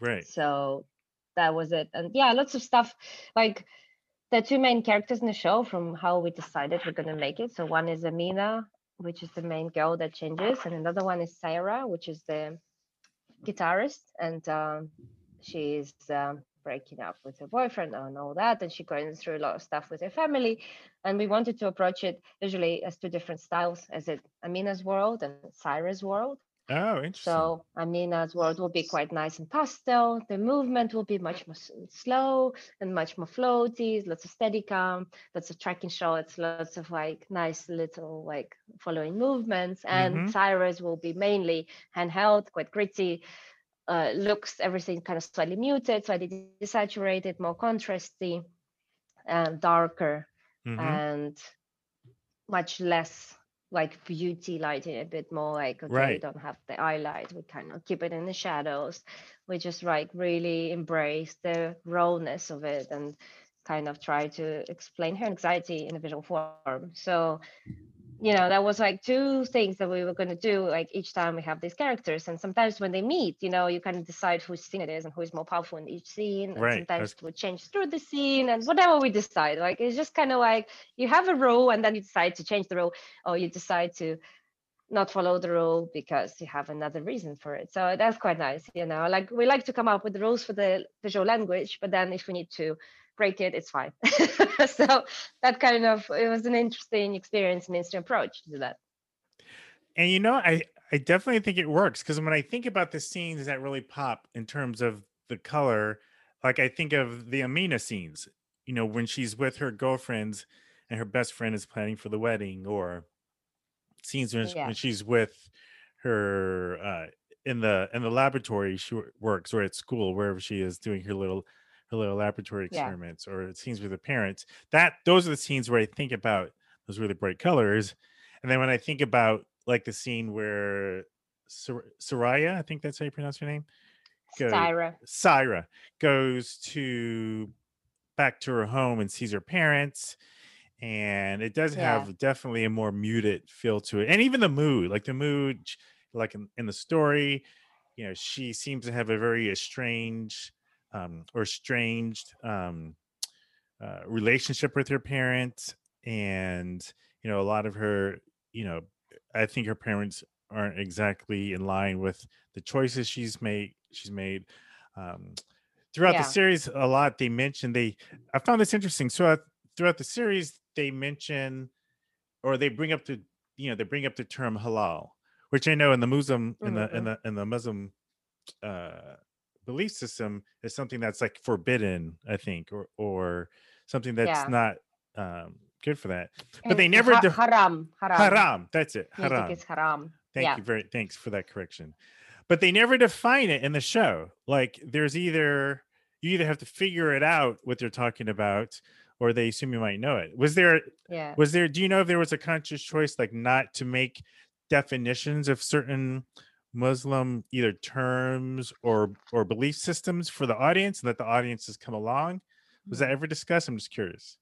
Right. So that was it. And yeah, lots of stuff like the two main characters in the show from how we decided we're going to make it. So one is Amina, which is the main girl that changes, and another one is Sarah, which is the guitarist. And um, she's um, breaking up with her boyfriend and all that. And she's going through a lot of stuff with her family. And we wanted to approach it visually as two different styles as it Amina's world and Sarah's world. Oh, interesting. So Amina's world will be quite nice and pastel. The movement will be much more slow and much more floaty. Lots of steadicam, lots of tracking shots, lots of like nice little like following movements. And Mhm. Saira's will be mainly handheld, quite gritty. Uh, looks everything kind of slightly muted, slightly desaturated, more contrasty, and darker Mhm. and much less like beauty lighting, a bit more like okay, we don't have the highlight, we kind of keep it in the shadows. We just like really embrace the rawness of it and kind of try to explain her anxiety in a visual form. So you know that was like two things that we were going to do like each time we have these characters and sometimes when they meet you know you kind of decide whose scene it is and who is more powerful in each scene and Right, sometimes that's- it would change through the scene and whatever we decide like it's just kind of like you have a rule and then you decide to change the rule or you decide to not follow the rule because you have another reason for it. So that's quite nice you know like we like to come up with the rules for the visual language but then if we need to break it it's fine [laughs] so that kind of it was an interesting experience and interesting approach to that and you know, I I definitely think it works because when I think about the scenes that really pop in terms of the color, like I think of the Amina scenes. You know, when she's with her girlfriends and her best friend is planning for the wedding, or scenes when, Yeah. when she's with her uh, in the in the laboratory she works, or at school wherever she is doing her little little laboratory Yeah. experiments, or scenes with the parents. That those are the scenes where I think about those really bright colors, and then when I think about like the scene where Sor- Soraya, I think that's how you pronounce her name, go- Saira. Saira goes to back to her home and sees her parents and it does Yeah. have definitely a more muted feel to it and even the mood like the mood like in, in the story you know she seems to have a very estranged um or estranged um uh, relationship with her parents and you know a lot of her you know i think her parents aren't exactly in line with the choices she's made she's made um throughout Yeah. the series a lot they mention they i found this interesting so uh, throughout the series they mention or they bring up the you know they bring up the term halal which i know in the muslim in the in the in the muslim uh belief system is something that's like forbidden i think or or something that's Yeah. not um good for that but they never ha- de- haram, haram. haram that's it Music haram is haram. Thank yeah. you very thanks for that correction. But they never define it in the show. Like there's either you either have to figure it out what they're talking about or they assume you might know it. Was there Yeah. was there do you know if there was a conscious choice like not to make definitions of certain Muslim either terms or or belief systems for the audience and let the audiences come along? Was that ever discussed? I'm just curious.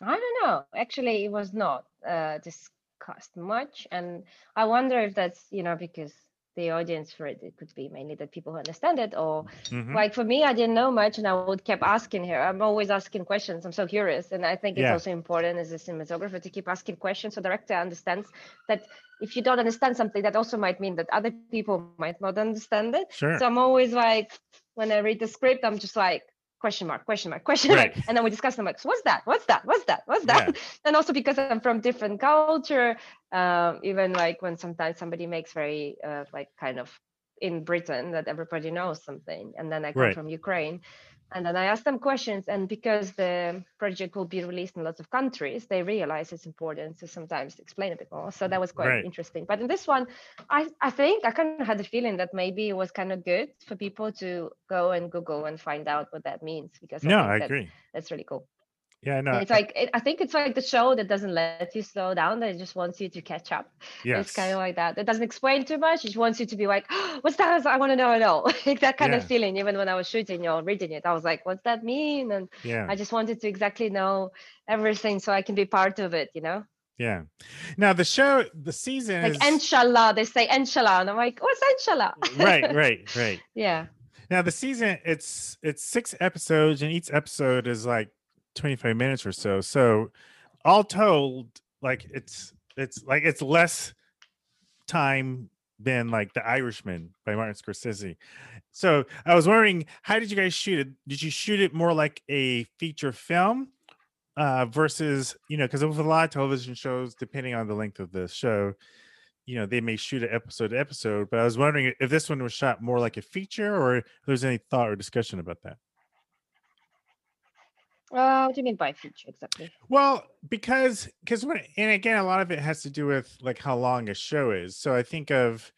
I don't know. Actually, it was not uh, discussed much, and I wonder if that's you know because the audience for it it could be mainly the people who understand it, or Mhm. like for me, I didn't know much, and I would keep asking her. I'm always asking questions. I'm so curious, and I think it's Yeah. also important as a cinematographer to keep asking questions so the director understands that if you don't understand something, that also might mean that other people might not understand it. Sure. So I'm always like, when I read the script, I'm just like question mark, question mark, question mark, Right. and then we discuss them like, so what's that? What's that? What's that? What's that? [laughs] and also because I'm from different culture, um, even like when sometimes somebody makes very uh, like kind of in Britain that everybody knows something, and then I come Right. from Ukraine, and then I ask them questions, and because the project will be released in lots of countries, they realize it's important to sometimes explain a bit more. So that was quite Right. interesting. But in this one, I I think I kind of had the feeling that maybe it was kind of good for people to go and Google and find out what that means because No, think I agree. That's really cool. Yeah, no. And it's like it, I think it's like the show that doesn't let you slow down. That it just wants you to catch up. It's kind of like that. It doesn't explain too much. It wants you to be like, [gasps] "What's that? I want to know. I know." [laughs] Like that kind Yeah. of feeling. Even when I was shooting or reading it, I was like, "What's that mean?" And yeah. I just wanted to exactly know everything so I can be part of it. You know, Yeah. Now the show, the season like is inshallah. They say inshallah, and I'm like, "What's inshallah?" right, [laughs] right, right. yeah. Now the season, it's it's six episodes, and each episode is like twenty five minutes or so. So all told, like it's it's like it's less time than like The Irishman by Martin Scorsese. So I was wondering, how did you guys shoot it? Did you shoot it more like a feature film? Uh, versus, you know, because with a lot of television shows, depending on the length of the show, you know they may shoot it episode to episode but i was wondering if this one was shot more like a feature or if there's any thought or discussion about that Uh, what do you mean by feature exactly? well because because when and again a lot of it has to do with like how long a show is so i think of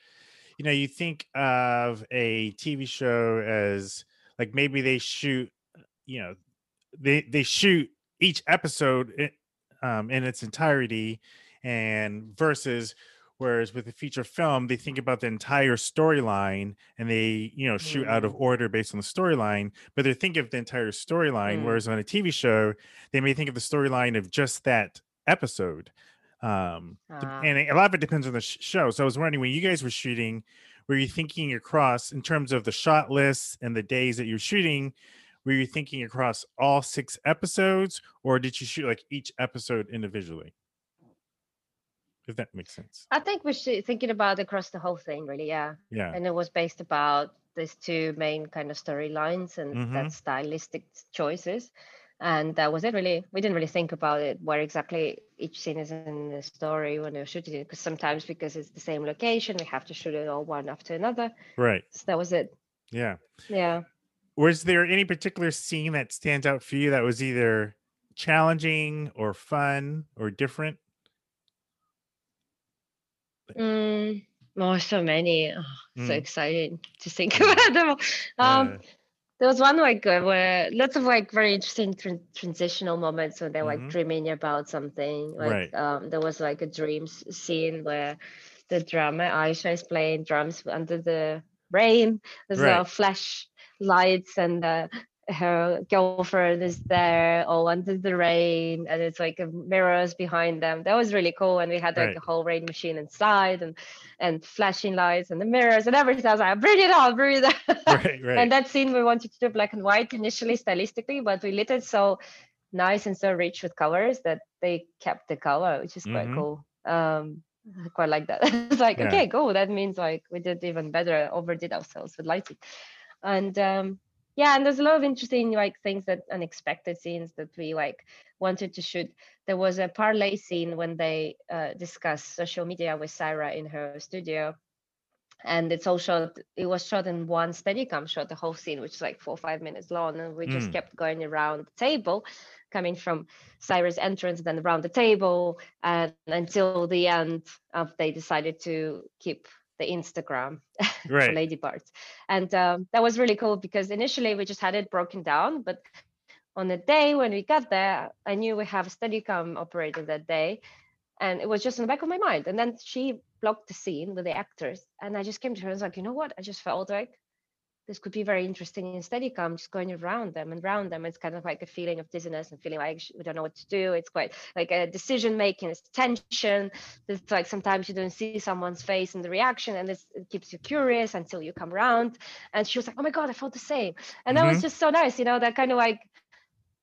you know you think of a tv show as like maybe they shoot you know they they shoot each episode i- um, in its entirety and versus whereas with a feature film they think about the entire storyline and they you know shoot out of order based on the storyline but they're thinking of the entire storyline Mm. whereas on a tv show they may think of the storyline of just that episode um Ah. and a lot of it depends on the sh- show so i was wondering when you guys were shooting were you thinking across in terms of the shot lists and the days that you're shooting were you thinking across all six episodes or did you shoot like each episode individually if that makes sense I think we're shi- thinking about across the whole thing, really. Yeah. yeah and it was based about these two main kind of storylines and Mhm. that stylistic choices and that was it really we didn't really think about it where exactly each scene is in the story when we were shooting it because sometimes because it's the same location we have to shoot it all one after another Right. so that was it Yeah. yeah Was there any particular scene that stands out for you that was either challenging or fun or different? Mm, oh so many oh, so Mm. exciting to think about them all. um Yeah. there was one like uh, where lots of like very interesting tran- transitional moments when they're like Mhm. dreaming about something like Right. um there was like a dream scene where the drummer Ayesha is playing drums under the rain there's Right. uh, flash lights and uh, her girlfriend is there all under the rain and it's like mirrors behind them that was really cool and we had like Right. a whole rain machine inside and and flashing lights and the mirrors and everything i was like bring it on bring it on [laughs] Right, right. and that scene we wanted to do black and white initially stylistically, but we lit it so nice and so rich with colors that they kept the color, which is quite Mhm. cool. Um I quite like that. [laughs] it's like, Yeah. okay, cool. That means like we did even better, overdid ourselves with lighting. And um yeah, and there's a lot of interesting like things that unexpected scenes that we like wanted to shoot. There was a parlay scene when they uh, discuss social media with Sarah in her studio and it's all shot it was shot in one steadicam shot the whole scene which is like four or five minutes long and we just Mm. kept going around the table coming from Saira's entrance then around the table and until the end of they decided to keep the Instagram [laughs] for Lady Parts. And um, that was really cool because initially we just had it broken down, but on the day when we got there, I knew we have a Steadicam operator that day, and it was just in the back of my mind. And then she blocked the scene with the actors, and I just came to her and was like, you know what? I just felt like this could be very interesting in Steadicam, just going around them and around them. It's kind of like a feeling of dizziness and feeling like we don't know what to do. It's quite like a decision making, it's tension. It's like sometimes you don't see someone's face and the reaction, and it keeps you curious until you come around. And she was like, "Oh my god, I felt the same," and that was Mhm. just so nice, you know, that kind of like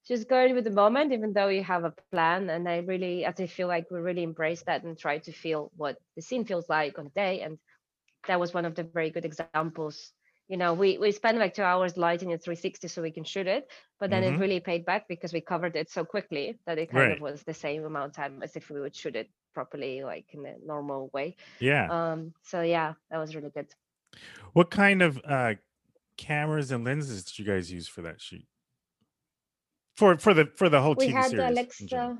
just going with the moment, even though you have a plan. And I really, I feel like we really embrace that and try to feel what the scene feels like on the day. And that was one of the very good examples. You know, we we spent like two hours lighting it 360 so we can shoot it, but then Mhm. it really paid back because we covered it so quickly that it kind Right. of was the same amount of time as if we would shoot it properly, like in a normal way. Yeah. Um. So yeah, that was really good. What kind of uh cameras and lenses did you guys use for that shoot? For for the for the whole we TV had series. Alexa.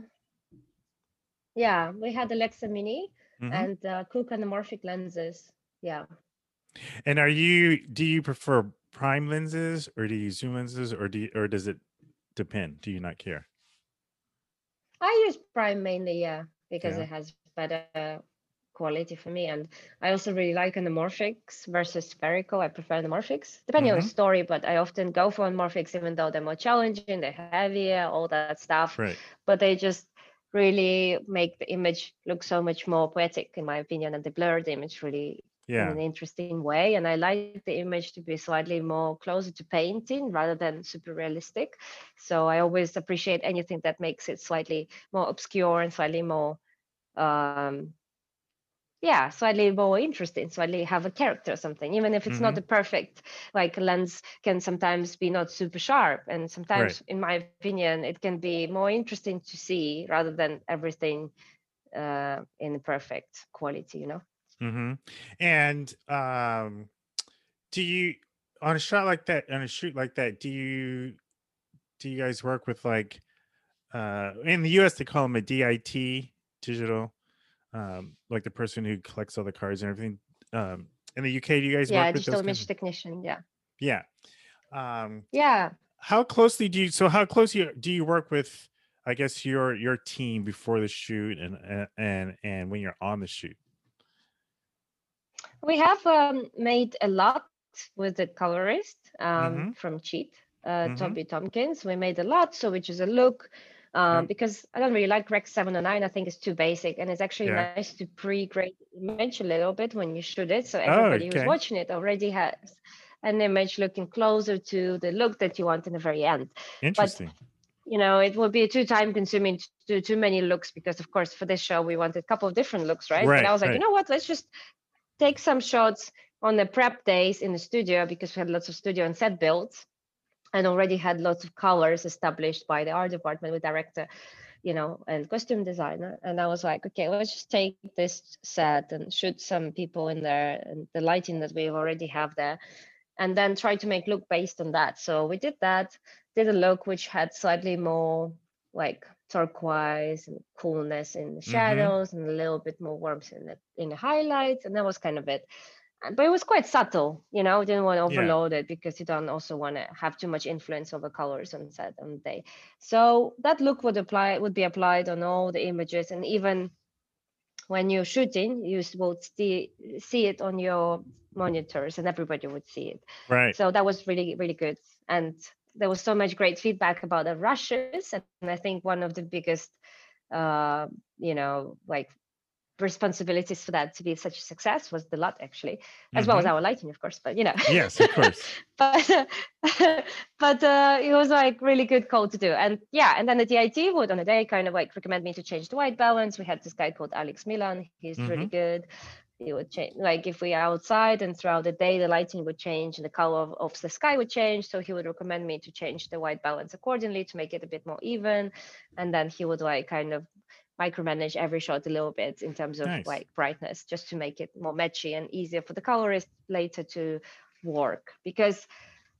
Yeah, we had Alexa Mini Mhm. and uh, Cooke anamorphic lenses. Yeah. And are you do you prefer prime lenses or do you use zoom lenses or do you, or does it depend? Do you not care? I use Prime mainly, yeah, because Yeah. it has better quality for me. And I also really like anamorphics versus spherical. I prefer anamorphics, depending on Mhm. the story, but I often go for anamorphics even though they're more challenging, they're heavier, all that stuff. Right. But they just really make the image look so much more poetic, in my opinion, and the blurred image really Yeah. in an interesting way. And I like the image to be slightly more closer to painting rather than super realistic. So I always appreciate anything that makes it slightly more obscure and slightly more um yeah slightly more interesting slightly have a character or something even if it's not Mhm. a perfect like lens can sometimes be not super sharp and sometimes in my opinion it can be more interesting to see rather than everything uh in perfect quality you know Mm-hmm. And um, do you on a shot like that on a shoot like that? Do you do you guys work with like uh in the U.S. they call them a DIT digital, um, like the person who collects all the cards and everything. Um, in the UK, do you guys yeah work with digital image of- technician yeah yeah. Um, yeah how closely do you? So how close you do you work with? I guess your your team before the shoot and and, and when you're on the shoot. We have um, made a LUT with the colorist um, Mhm. from Cheat, uh, Mhm. Toby Tomkins. We made a LUT, so which is a look. Um. Because I don't really like Rec 709. I think it's too basic, and it's actually Yeah. nice to pre-grade image a little bit when you shoot it, so Oh, everybody okay. who's watching it already has an image looking closer to the look that you want in the very end Interesting. you know, it would be too time consuming to do too many looks because, of course, for this show, we wanted a couple of different looks, right? Right, but I was like, right. you know what? Let's just take some shots on the prep days in the studio because we had lots of studio and set builds and already had lots of colors established by the art department with director you know and costume designer. And i was like okay let's just take this set and shoot some people in there and the lighting that we already have there and then try to make look based on that. So we did that did a look which had slightly more like turquoise and coolness in the shadows mm-hmm. and a little bit more warmth in the in the highlights and that was kind of it. But it was quite subtle you know didn't want to overload yeah. it because you don't also want to have too much influence over colors on set on the day. So that look would apply would be applied on all the images and even when you're shooting you will see see it on your monitors and everybody would see it. Right. So that was really really good. And there was so much great feedback about the rushes and i think one of the biggest uh you know like responsibilities for that to be such a success was the LUT actually, as mm-hmm. well as mm-hmm. our lighting, of course. But you know, yes, of course. [laughs] but [laughs] but uh, it was like really good call to do, and yeah, and then the DIT would on a day kind of like recommend me to change the white balance. We had this guy called Alex Milan. He's mm-hmm. really good. He would change like if we are outside and throughout the day the lighting would change and the color of, of the sky would change. So he would recommend me to change the white balance accordingly to make it a bit more even. And then he would like kind of micromanage every shot a little bit in terms of nice. like brightness just to make it more matchy and easier for the colorist later to work because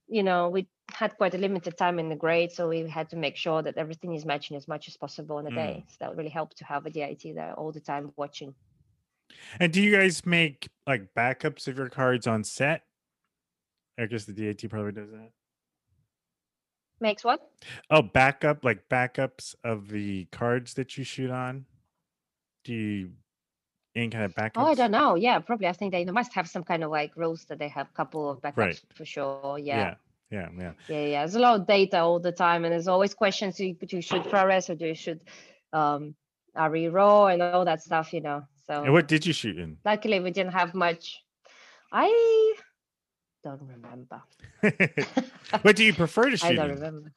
you know we had quite a limited time in the grade so we had to make sure that everything is matching as much as possible in a mm. day so that really helped to have a dit there all the time watching and do you guys make like backups of your cards on set i guess the DIT probably does that Makes what? Oh, backup like backups of the cards that you shoot on. Do you any kind of backups? Oh, I don't know. Yeah, probably. I think they must have some kind of like rules that they have a couple of backups right. for sure. Yeah. yeah. Yeah, yeah, yeah, yeah. There's a lot of data all the time, and there's always questions: do you, do you shoot ProRes or do you shoot um, RE RAW and all that stuff? You know. So. And what did you shoot in? Luckily, we didn't have much. I don't remember. [laughs] what do you prefer to [laughs] shoot? I don't remember.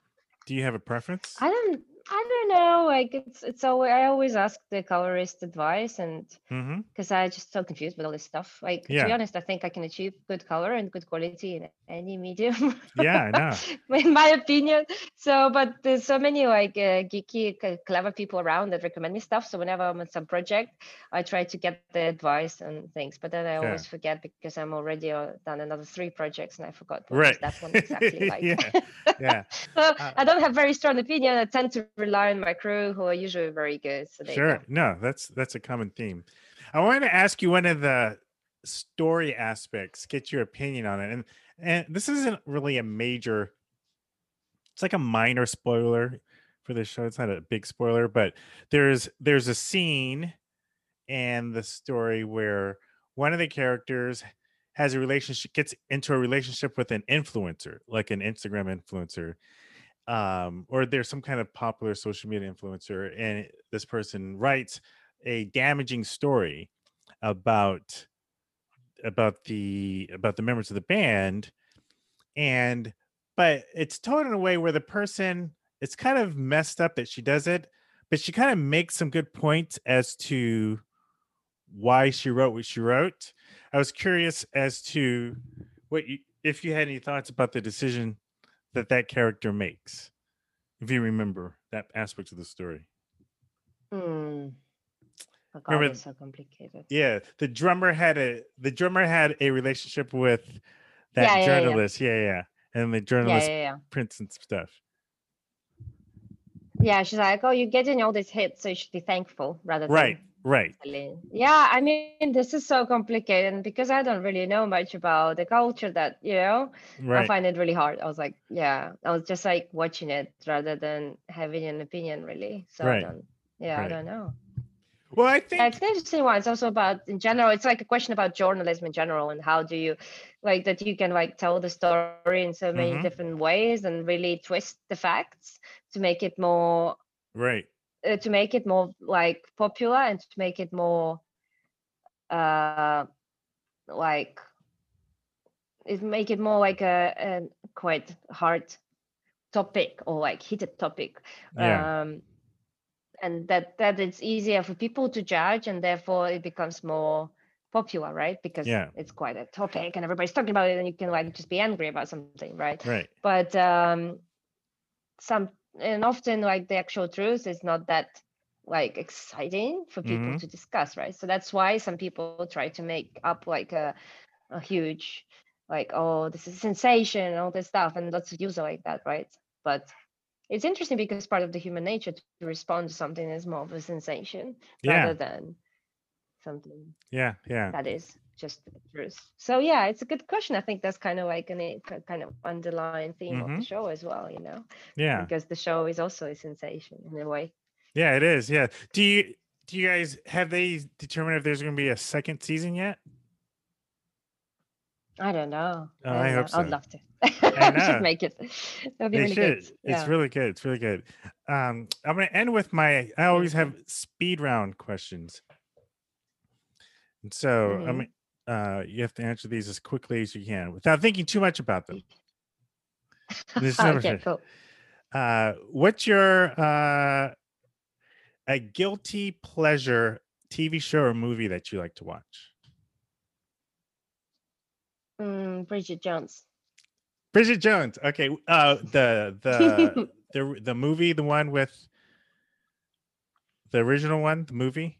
Do you have a preference? I don't. I don't know. Like it's it's always I always ask the colorist advice and because mm-hmm. I just so confused with all this stuff. Like yeah. to be honest, I think I can achieve good color and good quality in any medium. yeah, I know. [laughs] in my opinion. So, but there's so many like uh, geeky, clever people around that recommend me stuff. So whenever I'm on some project, I try to get the advice and things. But then I yeah. always forget because I'm already uh, done another three projects and I forgot what right. that one [laughs] exactly like. yeah, yeah. [laughs] so uh, I don't have very strong opinion. I tend to rely on my crew who are usually very good. So sure, no, that's that's a common theme. I wanted to ask you one of the story aspects, get your opinion on it, and and this isn't really a major. It's like a minor spoiler for this show. It's not a big spoiler, but there's there's a scene and the story where one of the characters has a relationship gets into a relationship with an influencer like an instagram influencer um, or there's some kind of popular social media influencer, and this person writes a damaging story about about the about the members of the band, and but it's told in a way where the person it's kind of messed up that she does it, but she kind of makes some good points as to why she wrote what she wrote. I was curious as to what you if you had any thoughts about the decision that that character makes, if you remember that aspect of the story. Hmm. Remember, so complicated. Yeah, the drummer had a the drummer had a relationship with that yeah, journalist. Yeah, yeah, yeah. and the journalist yeah, yeah, prints and stuff. Yeah, she's like, "Oh, you're getting all these hits, so you should be thankful rather than right." Right. Yeah, I mean, this is so complicated because I don't really know much about the culture that, you know, right. I find it really hard. I was like, yeah, I was just like watching it rather than having an opinion, really. So, right. I don't, yeah, right. I don't know. Well, I think it's interesting one. It's also about in general. It's like a question about journalism in general and how do you, like, that you can like tell the story in so many mm-hmm. different ways and really twist the facts to make it more right uh, to make it more like popular and to make it more uh like it make it more like a, a quite hard topic or like heated topic yeah. um and that that it's easier for people to judge and therefore it becomes more popular, right? Because Yeah. it's quite a topic and everybody's talking about it, and you can like just be angry about something, right? Right. But um, some and often like the actual truth is not that like exciting for people Mhm. to discuss, right? So that's why some people try to make up like a a huge like oh this is a sensation and all this stuff and lots of are like that, right? But it's interesting because part of the human nature to respond to something is more of a sensation Yeah. rather than something Yeah. Yeah. that is just the truth. So yeah, it's a good question. I think that's kind of like an a kind of underlying theme of Mhm. the show as well, you know, Yeah. because the show is also a sensation in a way. Yeah. It is. Yeah. Do you do you guys have they determined if there's going to be a second season yet? I don't know. Oh, I don't hope know. I'd love to. I [laughs] should make it. That'd be They really should. good. It's really good. It's really good. Um, I'm going to end with my. I always have speed round questions, and so I Mhm. mean, uh, you have to answer these as quickly as you can without thinking too much about them. [laughs] This okay, cool. Uh, what's your uh, a guilty pleasure TV show or movie that you like to watch? Mm, Bridget Jones. Bridget Jones. Okay. Uh, the the [laughs] the the movie, the one with the original one, the movie.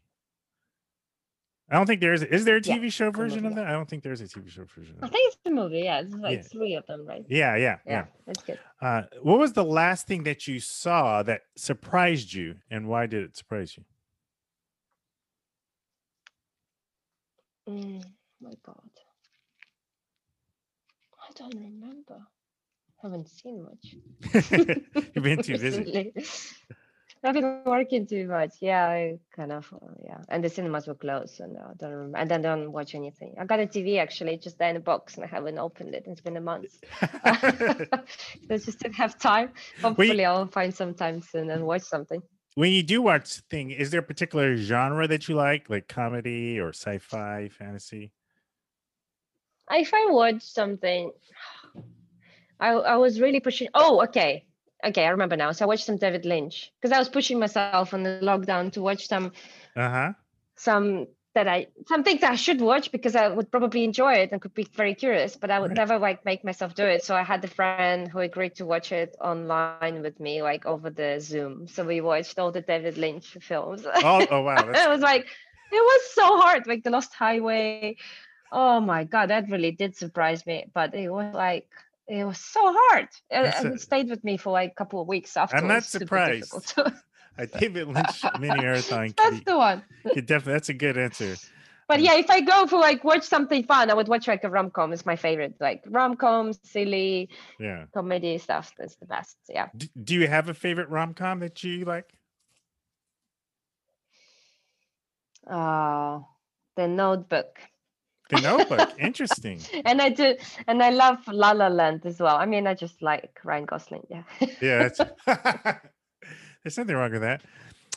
I don't think there is. Is there a Yeah, TV show version of that? I don't think there's a TV show version. I Of that. think it's the movie. Yeah, it's like Yeah. three of them, right? Yeah, yeah, Yeah, yeah. that's good. Uh, what was the last thing that you saw that surprised you, and why did it surprise you? Mm, my God. I don't remember. Haven't seen much. [laughs] You've been too busy. [laughs] I've been working too much. Yeah, I kind of, uh, yeah. And the cinemas were closed, so no, I don't remember. And then don't watch anything. I got a TV actually just there in a box, and I haven't opened it. It's been a month. [laughs] I just didn't have time. Hopefully, I'll find some time soon and watch something. when you do watch thing, is there a particular genre that you like, like comedy or sci-fi, fantasy? If I watch something, I I was really pushing. Oh, okay, okay, I remember now. So I watched some David Lynch because I was pushing myself on the lockdown to watch some Uh huh. some that I some things I should watch because I would probably enjoy it and could be very curious, but I would Right. never like make myself do it. So I had a friend who agreed to watch it online with me, like over the Zoom. So we watched all the David Lynch films. Oh, oh wow. [laughs] It was like it was so hard, like the Lost Highway. Oh my god, that really did surprise me. But it was like it was so hard. And That's and it stayed with me for like a couple of weeks after I'm not surprised. a David Lynch mini [laughs] marathon. That's be- the one. definitely. That's a good answer. [laughs] But yeah, if I go for like watch something fun, I would watch like a rom com. It's my favorite. Like rom com, silly Yeah. comedy stuff. That's the best. Yeah. D- do you have a favorite rom com that you like? Uh, the Notebook. The Notebook. Interesting. [laughs] And I do, and I love La La Land as well. I mean, I just like Ryan Gosling. Yeah. Yeah, [laughs] [laughs] there's nothing wrong with that.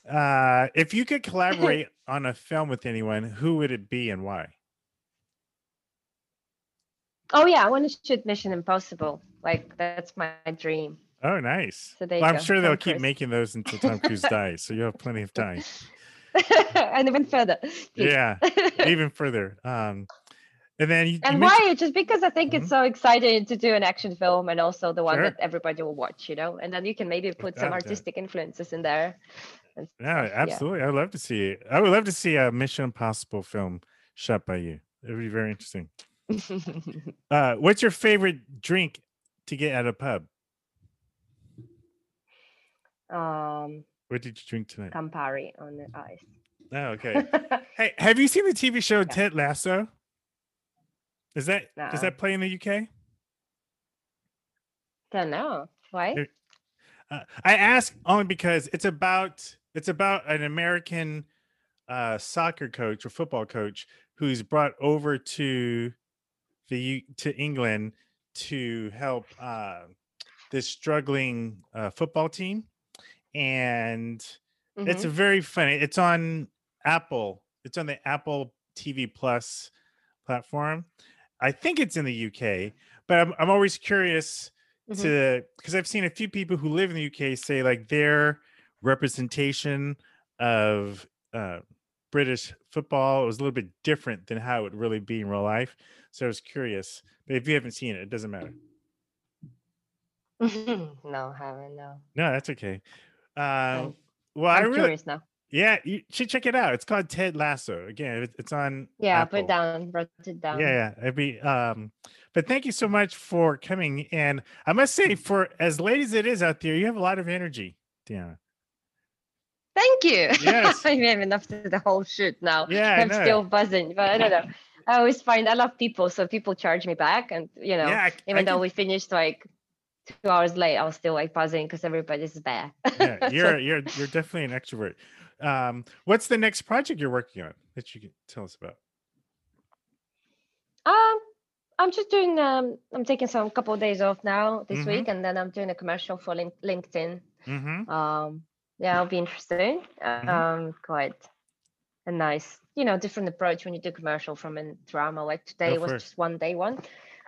Uh, if you could collaborate on a film with anyone, who would it be and why? oh yeah, I want to shoot Mission Impossible. Like that's my dream. Oh, nice. So Well, I'm go, sure they'll Tom keep Cruise. making those until Tom Cruise dies, so you have plenty of time. and even further. please. Yeah, even further. Um, and then you, you and mentioned- why? Just because I think Mhm. it's so exciting to do an action film and also the one Sure. that everybody will watch, you know. And then you can maybe put some artistic influences in there. and Yeah, absolutely. I'd love to see it. I would love to see a Mission Impossible film shot by you. It would be very interesting. [laughs] Uh, what's your favorite drink to get at a pub? um, What did you drink tonight? Campari on the ice. Oh, okay. [laughs] hey, have you seen the TV show Yeah. Ted Lasso? Is that does that play in the UK? Don't know why. Uh, I ask only because it's about it's about an American uh, soccer coach or football coach who's brought over to the to England to help uh, this struggling uh, football team, and it's Mhm. a very funny. It's on Apple. It's on the Apple TV Plus platform. I think it's in the UK, but I'm I'm always curious Mhm. to because I've seen a few people who live in the UK say like their representation of uh, British football. Was a little bit different than how it would really be in real life. So I was curious. But if you haven't seen it, it doesn't matter. [laughs] no, haven't. No. No, that's okay. Um, I'm- well, I I'm really, curious now. Yeah, you should check it out. It's called Ted Lasso. Again, it's on. Yeah, I'll put it down. Wrote it down. Yeah, yeah. It'd be um but thank you so much for coming. And I must say, for as late as it is out there, you have a lot of energy, Diana. Thank you. Yes. [laughs] I have enough to the whole shoot now. Yeah, I'm still buzzing, but I don't know. I always find I love people, so people charge me back, and you know, Yeah, I- even I though can- we finished like two hours late, I was still like buzzing because everybody's there. Yeah, [laughs] you're you're you're definitely an extrovert. Um, what's the next project you're working on that you can tell us about? Um, I'm just doing. Um, I'm taking some couple of days off now this Mhm. week, and then I'm doing a commercial for Link- LinkedIn. Mm-hmm. Um, yeah, it'll be interesting. Um, quite a nice, you know, different approach when you do commercial from a drama. Like today was just one day one,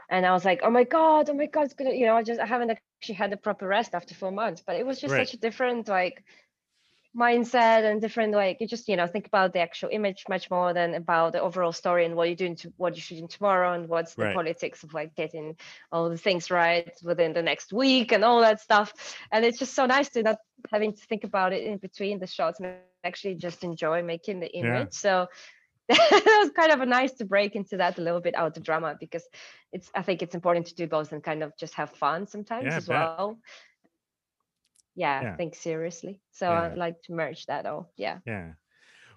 and I was like, oh my god, oh my god, it's gonna, you know, I just I haven't actually had a proper rest after four months, but it was just Right. such a different like mindset and different like you just you know think about the actual image much more than about the overall story and what you're doing to what you're shooting tomorrow and what's the Right. politics of like getting all the things right within the next week and all that stuff and it's just so nice to not having to think about it in between the shots and actually just enjoy making the Yeah. image so [laughs] it was kind of a nice to break into that a little bit out of drama because it's i think it's important to do both and kind of just have fun sometimes Yeah, as well yeah, Yeah. think seriously so Yeah. i like to merge that all yeah Yeah.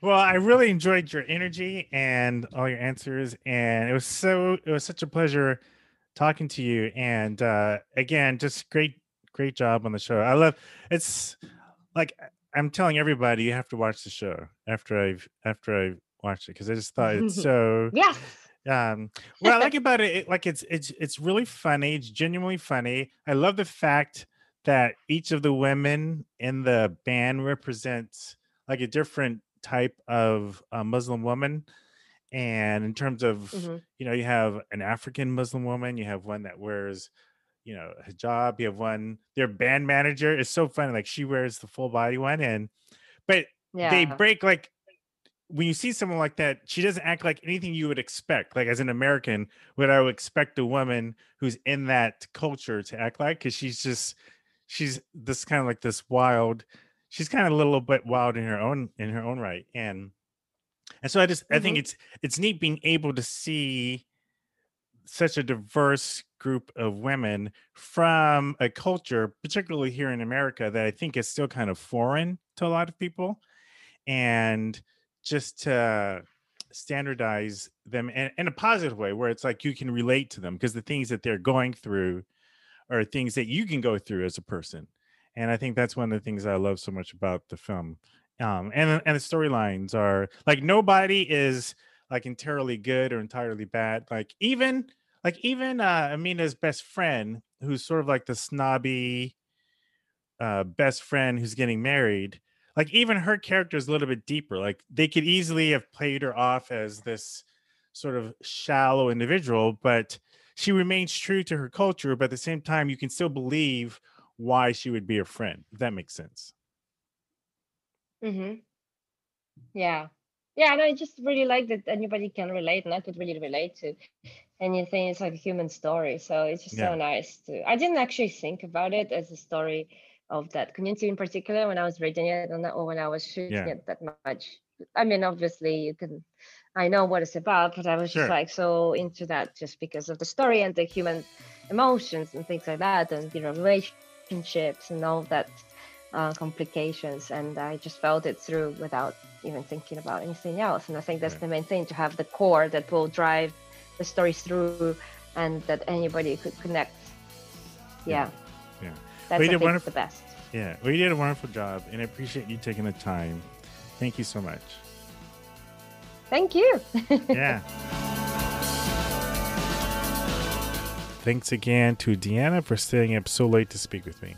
Well, I really enjoyed your energy and all your answers, and it was so it was such a pleasure talking to you. And uh, again, just great, great job on the show. I love it's like I'm telling everybody you have to watch the show after I've after I've watched it because I just thought it's [laughs] so yes um what i like [laughs] about it, it like it's it's it's really funny it's genuinely funny i love the fact that each of the women in the band represents like a different type of uh, muslim woman and in terms of Mhm. you know you have an african muslim woman you have one that wears you know a hijab you have one their band manager is so funny like she wears the full body one and but yeah they break like when you see someone like that, she doesn't act like anything you would expect. Like as an American, what I would expect a woman who's in that culture to act like, because she's just she's this kind of like this wild. She's kind of a little bit wild in her own in her own right, and and so I just I think Mhm. it's it's neat being able to see such a diverse group of women from a culture, particularly here in America, that I think is still kind of foreign to a lot of people. And just to standardize them in, in a positive way, where it's like you can relate to them because the things that they're going through are things that you can go through as a person. And I think that's one of the things I love so much about the film. Um, and and the storylines are like nobody is like entirely good or entirely bad. Like even like even uh Amina's best friend, who's sort of like the snobby uh best friend who's getting married, like even her character is a little bit deeper. Like they could easily have played her off as this sort of shallow individual, but she remains true to her culture, but at the same time, you can still believe why she would be a friend, if that makes sense. hmm Yeah. Yeah, and I just really like that anybody can relate, and I could really relate to anything. It's like a human story. So it's just Yeah. so nice to. I didn't actually think about it as a story of that community in particular when I was reading it and or when I was shooting Yeah. it that much. I mean, obviously, you can. I know what it's about, but I was Sure. just like so into that just because of the story and the human emotions and things like that, and you know, relationships and all that uh, complications and i just felt it through without even thinking about anything else and i think that's Right. the main thing to have the core that will drive the story through and that anybody could connect yeah, Yeah. that's Well, you did wonderful- the best Yeah. Well, you did a wonderful job, and I appreciate you taking the time. Thank you so much. Thank you [laughs] Yeah. Thanks again to Diana for staying up so late to speak with me.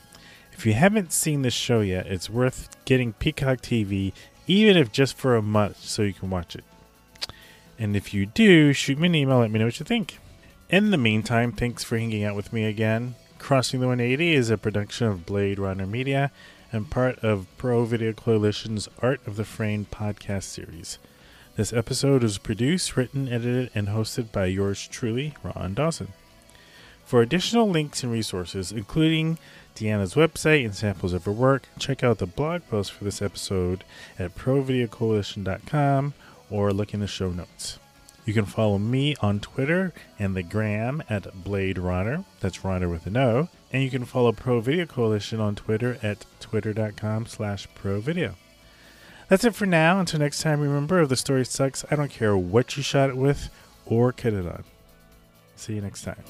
If you haven't seen this show yet, it's worth getting Peacock TV, even if just for a month, so you can watch it. And if you do, shoot me an email, let me know what you think. In the meantime, thanks for hanging out with me again. Crossing the 180 is a production of Blade Ronner Media and part of Pro Video Coalition's Art of the Frame podcast series. This episode was produced, written, edited, and hosted by yours truly, Ron Dawson. For additional links and resources, including Diana's website and samples of her work, check out the blog post for this episode at provideocoalition.com or look in the show notes. You can follow me on Twitter and the gram at Blade Ronner. That's Runner with an O. And you can follow Pro Video Coalition on Twitter at twitter.com slash provideo. That's it for now. Until next time, remember if the story sucks, I don't care what you shot it with or cut it on. See you next time.